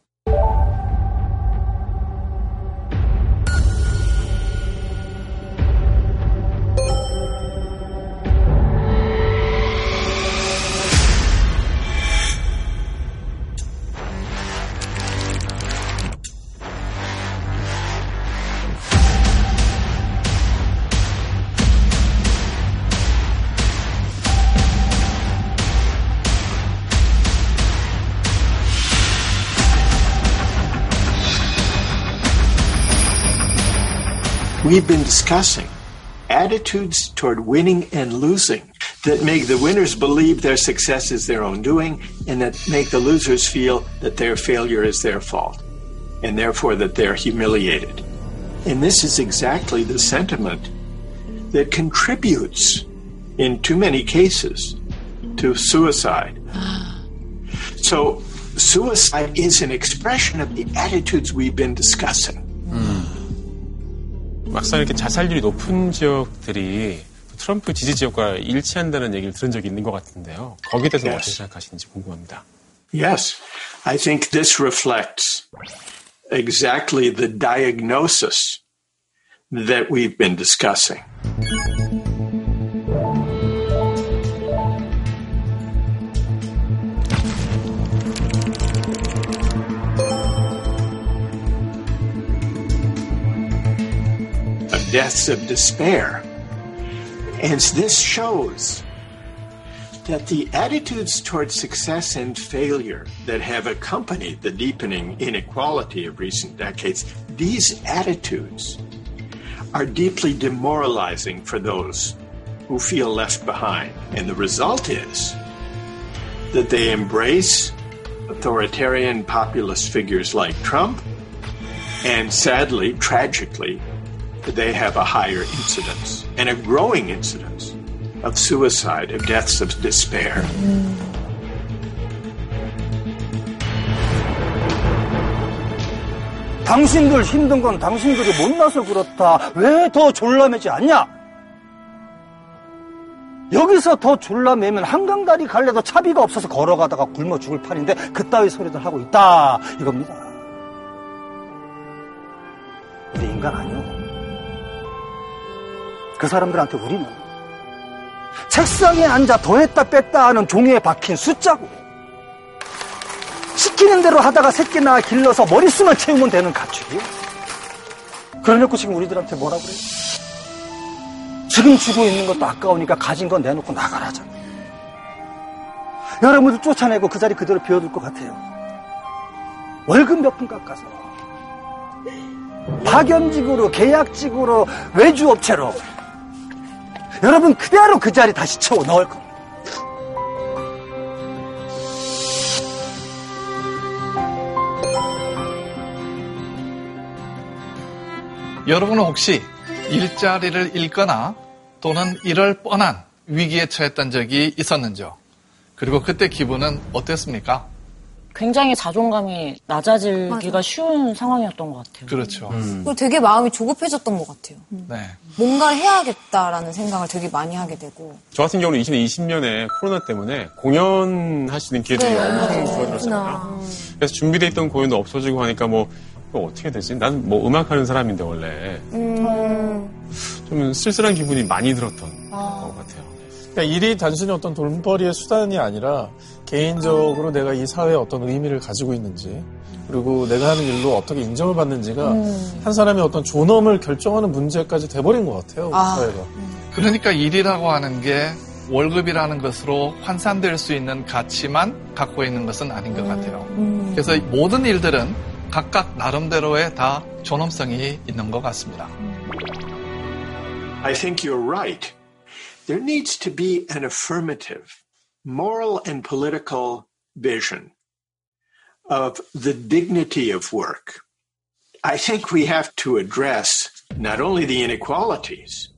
Speaker 8: We've been discussing attitudes toward winning and losing that make the winners believe their success is their own doing and that make the losers feel that their failure is their fault and therefore that they're humiliated. And this is exactly the sentiment that contributes in too many cases to suicide. So suicide is an expression of the attitudes we've been discussing. Hmm.
Speaker 15: 막상 이렇게 자살률이 높은 지역들이 트럼프 지지 지역과 일치한다는 얘기를 들은 적이 있는 것 같은데요. 거기에 대해서
Speaker 8: Yes.
Speaker 15: 어떻게 생각하시는지 궁금합니다.
Speaker 8: Yes, I think this reflects exactly the diagnosis that we've been discussing. Deaths of despair. And this shows that the attitudes towards success and failure that have accompanied the deepening inequality of recent decades, these attitudes are deeply demoralizing for those who feel left behind. And the result is that they embrace authoritarian populist figures like Trump And sadly, tragically, they have a higher incidence and a growing incidence of suicide, of deaths of despair.
Speaker 16: 당신들 힘든 건 당신들이 못나서 그렇다. 왜 더 졸라매지 않냐? 여기서 더 졸라매면 한강다리 갈래도 차비가 없어서 걸어가다가 굶어 죽을 판인데 그따위 소리들 하고 있다. 이겁니다. 우리 인간 아니요. 그 사람들한테 우리는 책상에 앉아 더했다 뺐다 하는 종이에 박힌 숫자고 시키는 대로 하다가 새끼 낳아 길러서 머릿수만 채우면 되는 가축이요. 그래놓고 지금 우리들한테 뭐라 그래요? 지금 주고 있는 것도 아까우니까 가진 건 내놓고 나가라잖아. 여러분들 쫓아내고 그 자리 그대로 비워둘 것 같아요. 월급 몇 푼 깎아서. 파견직으로, 계약직으로, 외주업체로. 여러분 그대로 그 자리 다시 채워 넣을 겁니다.
Speaker 6: 여러분은 혹시 일자리를 잃거나 또는 이럴 뻔한 위기에 처했던 적이 있었는지요? 그리고 그때 기분은 어땠습니까?
Speaker 9: 굉장히 자존감이 낮아지기가 쉬운 상황이었던 것 같아요.
Speaker 6: 그렇죠.
Speaker 5: 그리고 되게 마음이 조급해졌던 것 같아요.
Speaker 6: 네.
Speaker 5: 뭔가를 해야겠다라는 생각을 되게 많이 하게 되고.
Speaker 15: 저 같은 경우는 2020년에 코로나 때문에 공연하시는 기회들이
Speaker 5: 네,
Speaker 15: 엄청. 줄어들었잖아요. 그래서 준비돼 있던 공연도 없어지고 하니까 뭐 이거 어떻게 되지? 난 뭐 음악하는 사람인데 원래
Speaker 5: 음.
Speaker 15: 좀 쓸쓸한 기분이 많이 들었던 것 같아요.
Speaker 4: 그러니까 일이 단순히 어떤 돈벌이의 수단이 아니라 개인적으로 내가 이 사회에 어떤 의미를 가지고 있는지 그리고 내가 하는 일로 어떻게 인정을 받는지가
Speaker 6: 음.
Speaker 4: 한 사람의 어떤 존엄을 결정하는 문제까지 돼버린 것 같아요.
Speaker 6: 아.
Speaker 4: 사회가.
Speaker 6: 그러니까 일이라고 하는 게 월급이라는 것으로 환산될 수 있는 가치만 갖고 있는 것은 아닌 것 같아요. 그래서 모든 일들은 각각 나름대로의 다 존엄성이 있는 것 같습니다.
Speaker 8: I think you're right. There needs to be an affirmative moral and political vision of the dignity of work. I think we have to address not only the inequalities,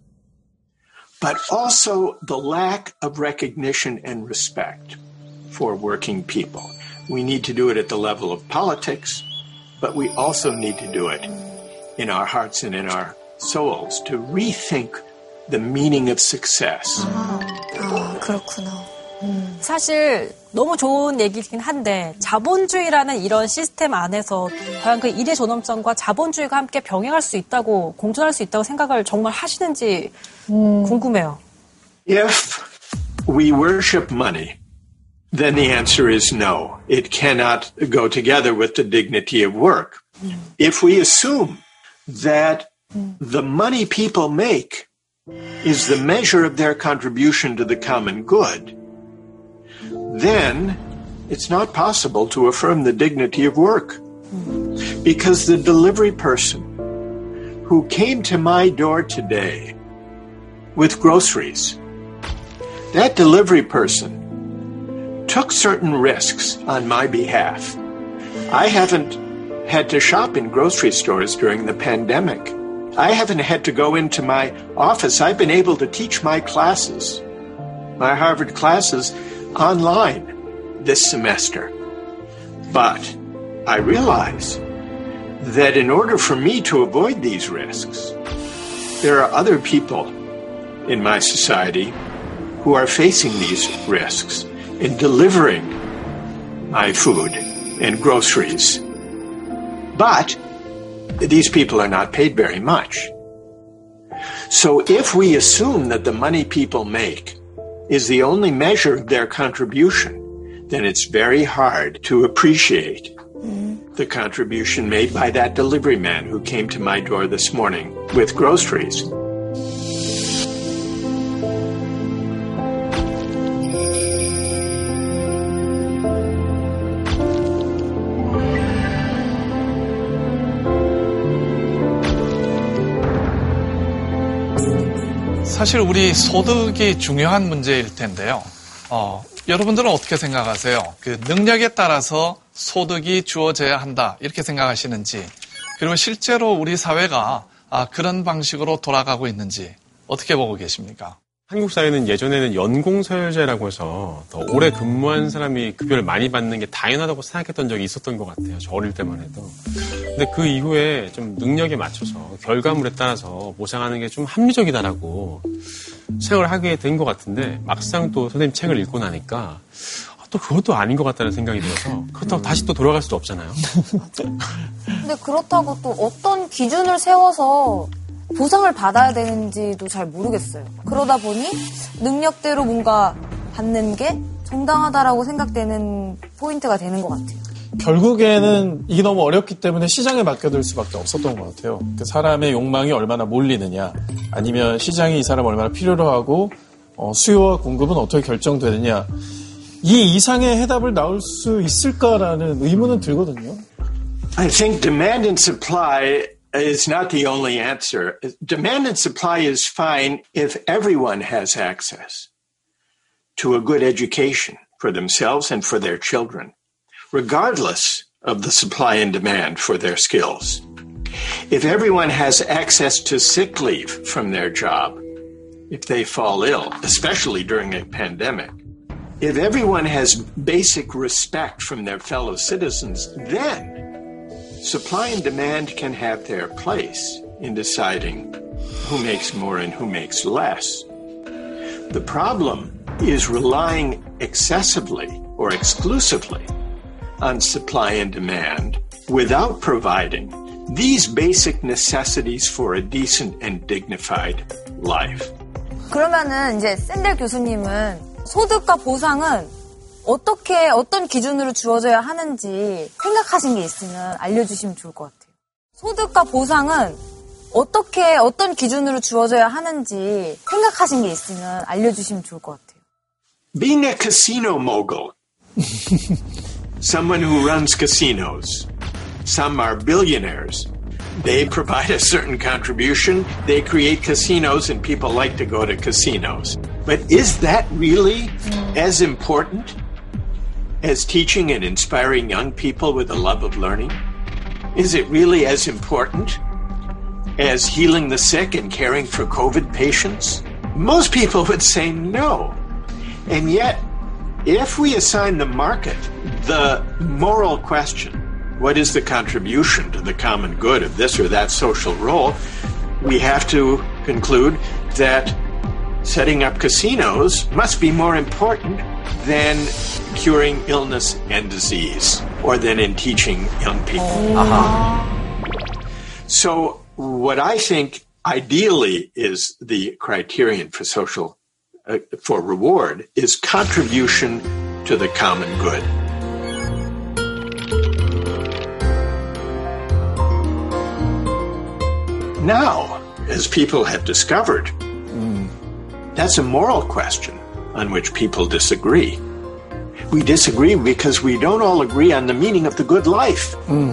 Speaker 8: but also the lack of recognition and respect for working people. We need to do it at the level of politics, but we also need to do it in our hearts and in our souls to rethink the meaning of success.
Speaker 5: 아, 그렇구나.
Speaker 1: 사실 너무 좋은 얘기긴 한데 자본주의라는 이런 시스템 안에서 과연 그 일의 존엄성과 자본주의가 함께 병행할 수 있다고 공존할 수 있다고 생각을 정말 하시는지 궁금해요.
Speaker 8: If we worship money, then the answer is no. It cannot go together with the dignity of work. If we assume that the money people make is the measure of their contribution to the common good, then it's not possible to affirm the dignity of work. Because the delivery person who came to my door today with groceries, that delivery person took certain risks on my behalf. I haven't had to shop in grocery stores during the pandemic. I haven't had to go into my office. I've been able to teach my classes, my Harvard classes, online this semester. But I realize that in order for me to avoid these risks, there are other people in my society who are facing these risks in delivering my food and groceries. But these people are not paid very much. So if we assume that the money people make is the only measure of their contribution, then it's very hard to appreciate the contribution made by that delivery man who came to my door this morning with groceries.
Speaker 6: 사실 우리 소득이 중요한 문제일 텐데요. 어, 여러분들은 어떻게 생각하세요? 그 능력에 따라서 소득이 주어져야 한다 이렇게 생각하시는지 그리고 실제로 우리 사회가 아, 그런 방식으로 돌아가고 있는지 어떻게 보고 계십니까?
Speaker 15: 한국 사회는 예전에는 연공서열제라고 해서 더 오래 근무한 사람이 급여를 많이 받는 게 당연하다고 생각했던 적이 있었던 것 같아요. 저 어릴 때만 해도. 근데 그 이후에 좀 능력에 맞춰서 결과물에 따라서 보상하는 게 좀 합리적이다라고 생각을 하게 된 것 같은데 막상 또 선생님 책을 읽고 나니까 또 그것도 아닌 것 같다는 생각이 들어서 그렇다고 다시 또 돌아갈 수도 없잖아요. [LAUGHS]
Speaker 5: 근데 그렇다고 또 어떤 기준을 세워서 보상을 받아야 되는지도 잘 모르겠어요. 그러다 보니 능력대로 뭔가 받는 게 정당하다라고 생각되는 포인트가 되는 것 같아요.
Speaker 4: 결국에는 이게 너무 어렵기 때문에 시장에 맡겨둘 수밖에 없었던 것 같아요. 그 사람의 욕망이 얼마나 몰리느냐, 아니면 시장이 이 사람 얼마나 필요로 하고 어, 수요와 공급은 어떻게 결정되느냐, 이 이상의 해답을 나올 수 있을까라는 의문은 들거든요.
Speaker 8: I think demand and supply is not the only answer. Demand and supply is fine if everyone has access to a good education for themselves and for their children, regardless of the supply and demand for their skills. If everyone has access to sick leave from their job, if they fall ill, especially during a pandemic, if everyone has basic respect from their fellow citizens, then supply and demand can have their place in deciding who makes more and who makes less. The problem is relying excessively or exclusively on supply and demand without providing these basic necessities for a decent and dignified life.
Speaker 5: 그러면은 이제 샌델 교수님은 소득과 보상은 어떻게 어떤 기준으로 주어져야 하는지 생각하신 게 있으면 알려주시면 좋을 것 같아요. 소득과 보상은 어떻게 어떤 기준으로 주어져야 하는지 생각하신 게 있으면 알려주시면 좋을 것 같아요.
Speaker 8: Being a casino mogul, someone who runs casinos, some are billionaires. They provide a certain contribution, they create casinos, and people like to go to casinos. But is that really as important as teaching and inspiring young people with a love of learning? Is it really as important as healing the sick and caring for COVID patients? Most people would say no. And yet, if we assign the market the moral question, what is the contribution to the common good of this or that social role, we have to conclude that setting up casinos must be more important than curing illness and disease or than in teaching young people. So, what I think ideally is the criterion for social uh, for reward is contribution to the common good. Now, as people have discovered, that's a moral question on which people disagree. We disagree because we don't all agree on the meaning of the good life. Hmm.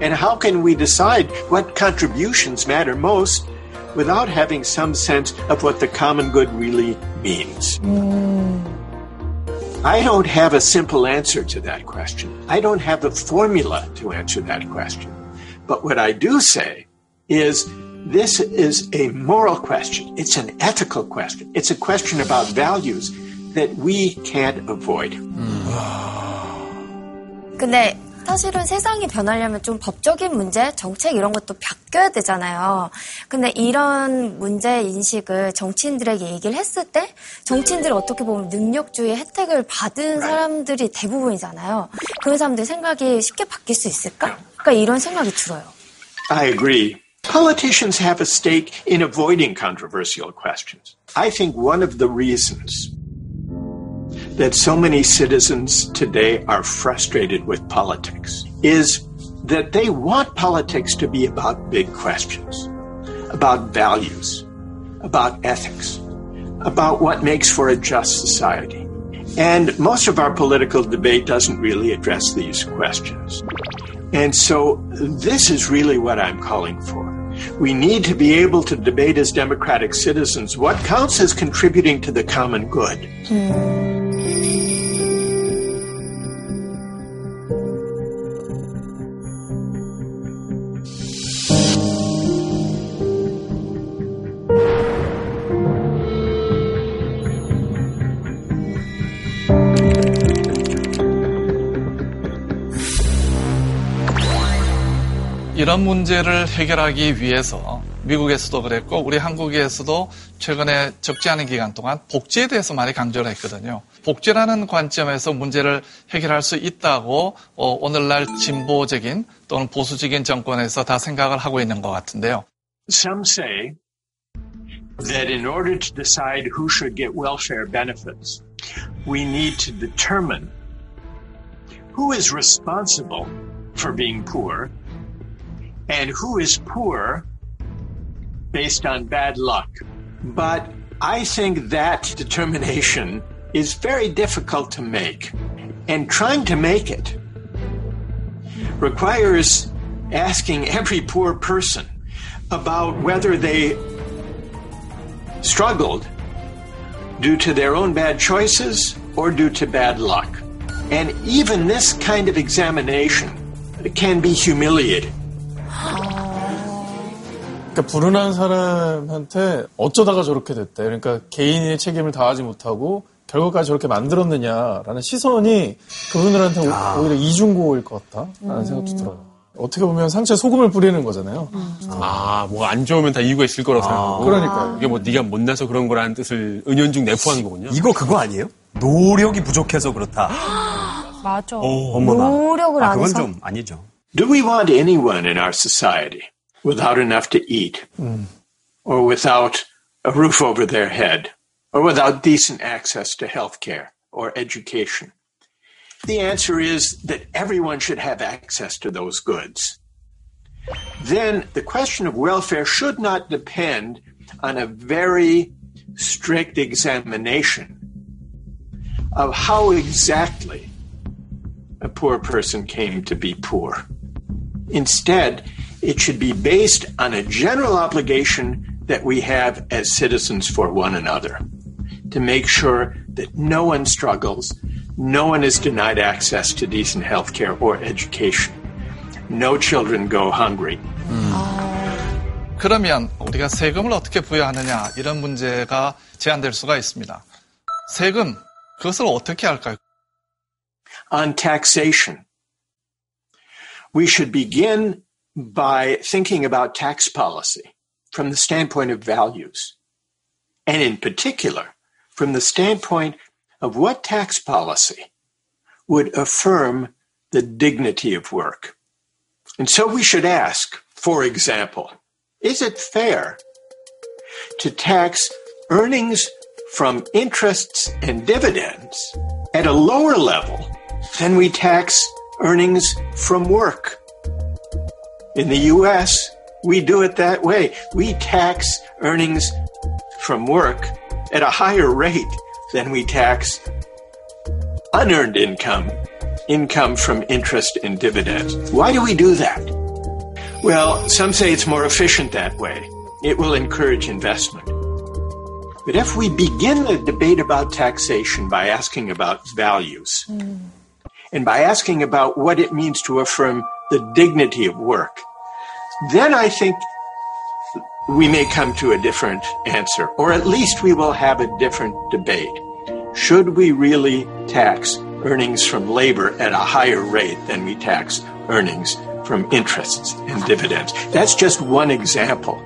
Speaker 8: And how can we decide what contributions matter most without having some sense of what the common good really means? Hmm. I don't have a simple answer to that question. I don't have a formula to answer that question. But what I do say is this is a moral question. It's an ethical question. It's a question about values that we can't avoid.
Speaker 7: 근데 사실은 세상이 변하려면 좀 법적인 문제, 정책 이런 것도 바뀌어야 되잖아요. 근데 이런 문제 인식을 정치인들에게 얘기를 했을 때 정치인들이 어떻게 보면 능력주의 혜택을 받은 사람들이 대부분이잖아요. 그런 사람들 생각이 쉽게 바뀔 수 있을까? 그러니까 이런 생각이 들어요.
Speaker 8: I agree. Politicians have a stake in avoiding controversial questions. I think one of the reasons that so many citizens today are frustrated with politics is that they want politics to be about big questions, about values, about ethics, about what makes for a just society. And most of our political debate doesn't really address these questions. And so this is really what I'm calling for. We need to be able to debate as democratic citizens what counts as contributing to the common good. Hmm.
Speaker 6: 이런 문제를 해결하기 위해서 미국에서도 그랬고 우리 한국에서도 최근에 적지 않은 기간 동안 복지에 대해서 많이 강조를 했거든요. 복지라는 관점에서 문제를 해결할 수 있다고 어, 오늘날 진보적인 또는 보수적인 정권에서 다 생각을 하고 있는 것 같은데요.
Speaker 8: Some say that in order to decide who should get welfare benefits, we need to determine who is responsible for being poor and who is poor based on bad luck. But I think that determination is very difficult to make. And trying to make it requires asking every poor person about whether they struggled due to their own bad choices or due to bad luck. And even this kind of examination can be humiliating.
Speaker 4: 그러니까 불운한 사람한테 어쩌다가 저렇게 됐대. 그러니까 개인의 책임을 다하지 못하고 결과까지 저렇게 만들었느냐라는 시선이 그분들한테 오- 오히려 이중고일 것 같다라는 생각도 들어요. 어떻게 보면 상처에 소금을 뿌리는 거잖아요.
Speaker 15: 아, 뭐가 안 좋으면 다 이유가 있을 거라고 생각하고.
Speaker 4: 그러니까요.
Speaker 15: 이게 뭐 네가 못나서 그런 거라는 뜻을 은연중 내포하는 거군요.
Speaker 2: 이거 그거 아니에요? 노력이 부족해서 그렇다. [GASPS]
Speaker 1: 맞아.
Speaker 2: 어머나.
Speaker 7: 노력을
Speaker 2: 아,
Speaker 7: 안
Speaker 2: 그건
Speaker 7: 해서?
Speaker 2: 좀 아니죠.
Speaker 8: Do we want anyone in our society without enough to eat, or without a roof over their head, or without decent access to health care or education? The answer is that everyone should have access to those goods. Then the question of welfare should not depend on a very strict examination of how exactly a poor person came to be poor. Instead, it should be based on a general obligation that we have as citizens for one another to make sure that no one struggles, no one is denied access to decent health care or education, no children go hungry.
Speaker 6: 그러면 우리가 세금을 어떻게 부여하느냐 이런 문제가 제한될 수가 있습니다. 세금 그것을 어떻게 할까요?
Speaker 8: on taxation. We should begin by thinking about tax policy from the standpoint of values, and in particular, from the standpoint of what tax policy would affirm the dignity of work. And so we should ask, for example, is it fair to tax earnings from interests and dividends at a lower level than we tax earnings from work. In the US, we do it that way. We tax earnings from work at a higher rate than we tax unearned income, income from interest and dividends. Why do we do that? Well, some say it's more efficient that way. It will encourage investment. But if we begin the debate about taxation by asking about values, hmm. and by asking about what it means to affirm the dignity of work, then I think we may come to a different answer, or at least we will have a different debate. Should we really tax earnings from labor at a higher rate than we tax earnings from interests and dividends? That's just one example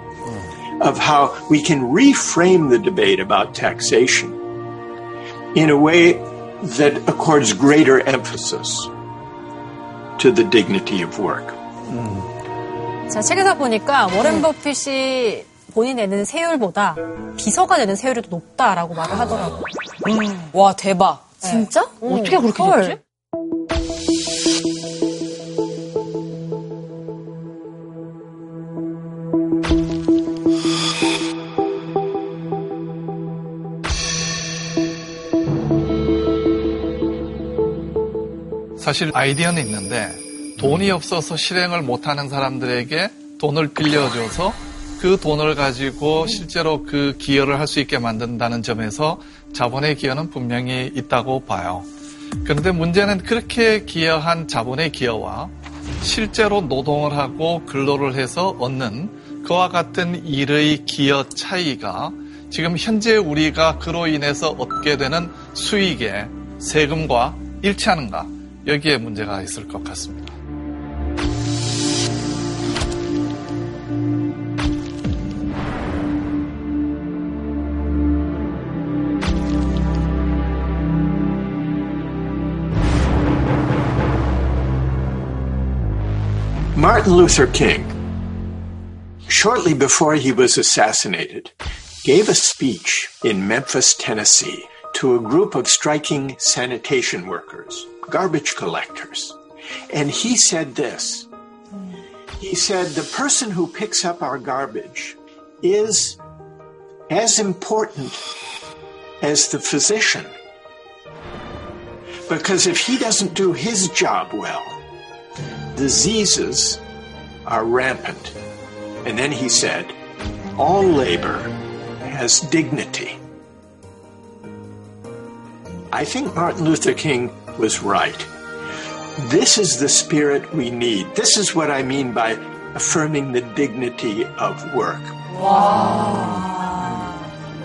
Speaker 8: of how we can reframe the debate about taxation in a way that accords greater emphasis to the dignity of work.
Speaker 1: 제가 책에서 보니까 워렌 버핏이 본인 내는 세율보다 비서가 내는 세율이 더 높다라고 말을 하더라고요.
Speaker 5: 와 대박.
Speaker 7: 진짜?
Speaker 5: 어떻게 그렇게
Speaker 1: 헐.
Speaker 5: 됐지?
Speaker 6: 사실 아이디어는 있는데 돈이 없어서 실행을 못하는 사람들에게 돈을 빌려줘서 그 돈을 가지고 실제로 그 기여를 할 수 있게 만든다는 점에서 자본의 기여는 분명히 있다고 봐요. 그런데 문제는 그렇게 기여한 자본의 기여와 실제로 노동을 하고 근로를 해서 얻는 그와 같은 일의 기여 차이가 지금 현재 우리가 그로 인해서 얻게 되는 수익의 세금과 일치하는가 여기에 문제가 있을 것 같습니다.
Speaker 8: Martin Luther King, shortly before he was assassinated, gave a speech in Memphis, Tennessee to a group of striking sanitation workers garbage collectors. And he said this. He said, the person who picks up our garbage is as important as the physician. Because if he doesn't do his job well, diseases are rampant. And then he said, all labor has dignity. I think Martin Luther King was right. This is the spirit we need. This is what I mean by affirming the dignity of work.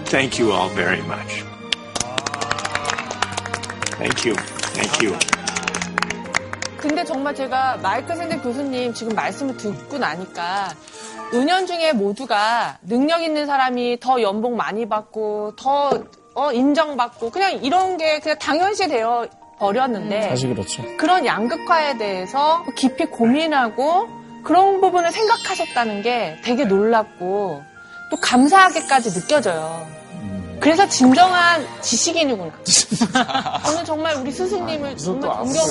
Speaker 8: Thank you all very much. Thank you. Thank you.
Speaker 3: 근데 정말 제가 마이클 샌델 교수님 지금 말씀을 듣고 나니까 은연 중에 모두가 능력 있는 사람이 더 연봉 많이 받고 더 어, 인정받고 그냥 이런 게 그냥 당연시 되어 버렸는데
Speaker 4: 사실 그렇죠.
Speaker 3: 그런 양극화에 대해서 깊이 고민하고 그런 부분을 생각하셨다는 게 되게 놀랍고 또 감사하게까지 느껴져요. 그래서 진정한 지식인이구나. [LAUGHS] 저는 정말 우리 스승님을 정말 존경합니다.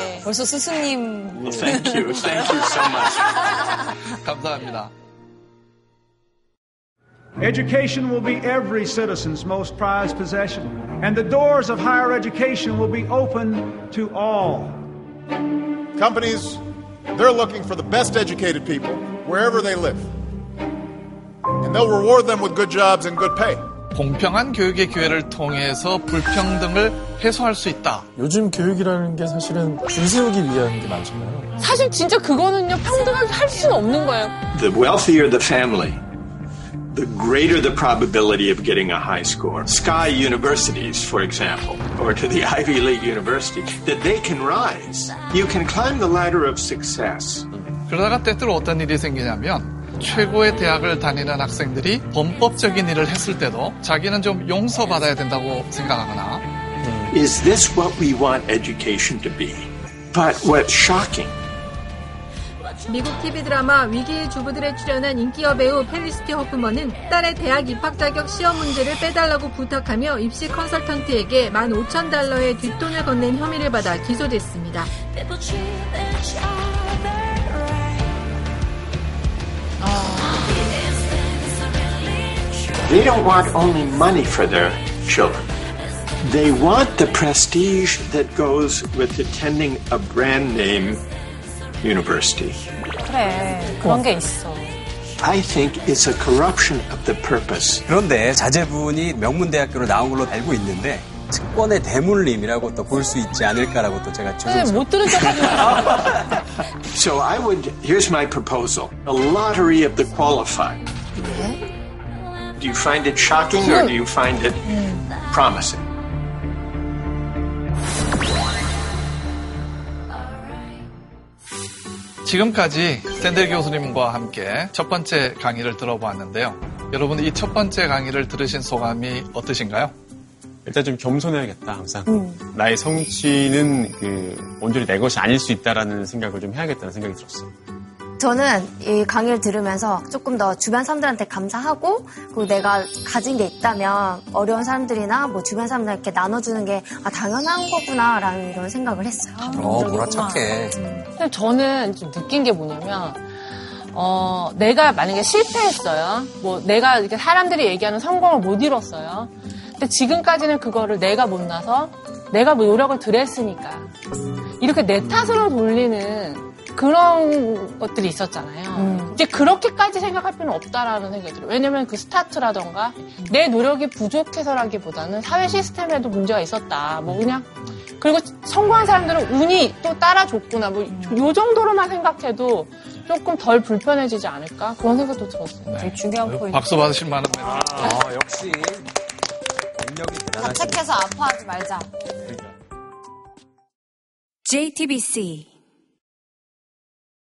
Speaker 3: 예.
Speaker 5: 벌써 스승님.
Speaker 8: Thank you. Thank you so much. [LAUGHS]
Speaker 6: 감사합니다.
Speaker 12: Education will be every citizen's most prized possession, and the doors of higher education will be open to all.
Speaker 13: Companies, they're looking for the best educated people wherever they live. And they'll reward them with good jobs and good pay.
Speaker 6: 공평한 교육의 기회를 통해서 불평등을 해소할 수 있다.
Speaker 4: 요즘 교육이라는 게 사실은 줄 세우기 위한 게 많잖아요.
Speaker 3: 사실 진짜 그거는요 평등하게 할 수는 없는 거예요.
Speaker 8: The wealthier the family, the greater the probability of getting a high score. Sky universities, for example, or to the Ivy [LAUGHS] League university, that they can rise. You can climb the ladder of success.
Speaker 6: 그러다가 때때로 어떤 일이 생기냐면 최고의 대학을 다니는 학생들이 범법적인 일을 했을 때도 자기는 좀 용서받아야 된다고 생각하거나
Speaker 8: Is this what we want education to be? But what's shocking
Speaker 17: 미국 TV 드라마 위기의 주부들에 출연한 인기 여배우 펠리시티 허프먼은 딸의 대학 입학 자격 시험 문제를 빼달라고 부탁하며 입시 컨설턴트에게 15,000달러의 뒷돈을 건넨 혐의를 받아 기소됐습니다.
Speaker 8: they don't want only money for their children. They want the prestige that goes with attending a brand name university.
Speaker 1: 그래 그런 게 있어.
Speaker 8: I think it's a corruption of the purpose.
Speaker 2: 그런데 자제분이 명문대학교로 나온 걸로 알고 있는데 특권의 대물림이라고 또 볼 수 있지 않을까라고 또 제가
Speaker 3: 네,
Speaker 2: 조심스럽게
Speaker 3: 못 들은 척하지 [LAUGHS]
Speaker 8: So I would, here's my proposal a lottery of the qualified. Do you find it shocking or do you find it promising?
Speaker 6: 지금까지 샌델 교수님과 함께 첫 번째 강의를 들어보았는데요. 여러분 이 첫 번째 강의를 들으신 소감이 어떠신가요?
Speaker 15: 일단 좀 겸손해야겠다 항상
Speaker 3: 음.
Speaker 15: 나의 성취는 그 온전히 내 것이 아닐 수 있다라는 생각을 좀 해야겠다는 생각이 들었어요.
Speaker 7: 저는 이 강의를 들으면서 조금 더 주변 사람들한테 감사하고 그리고 내가 가진 게 있다면 어려운 사람들이나 뭐 주변 사람들에게 나눠주는 게 아, 당연한 거구나라는 이런 생각을 했어요.
Speaker 2: 어, 뭐라 착해.
Speaker 3: 근데 저는 좀 느낀 게 뭐냐면, 어, 내가 만약에 실패했어요. 뭐, 내가 이렇게 사람들이 얘기하는 성공을 못 이뤘어요. 근데 지금까지는 그거를 내가 못 나서 내가 뭐 노력을 들였으니까. 이렇게 내 탓으로 돌리는 그런 것들이 있었잖아요. 이제 그렇게까지 생각할 필요는 없다라는 생각이 들어요. 왜냐면 그 스타트라던가 내 노력이 부족해서라기보다는 사회 시스템에도 문제가 있었다. 뭐 그냥 그리고 성공한 사람들은 운이 또 따라줬구나. 뭐 요 정도로만 생각해도 조금 덜 불편해지지 않을까? 그런 생각도 들었어요.
Speaker 6: 네.
Speaker 3: 중요한 포인트.
Speaker 6: 박수 받으실 만한 멘트.
Speaker 2: 어, 역시 능력이 대단하시네.
Speaker 5: 자책해서 아파하지 말자.
Speaker 18: JTBC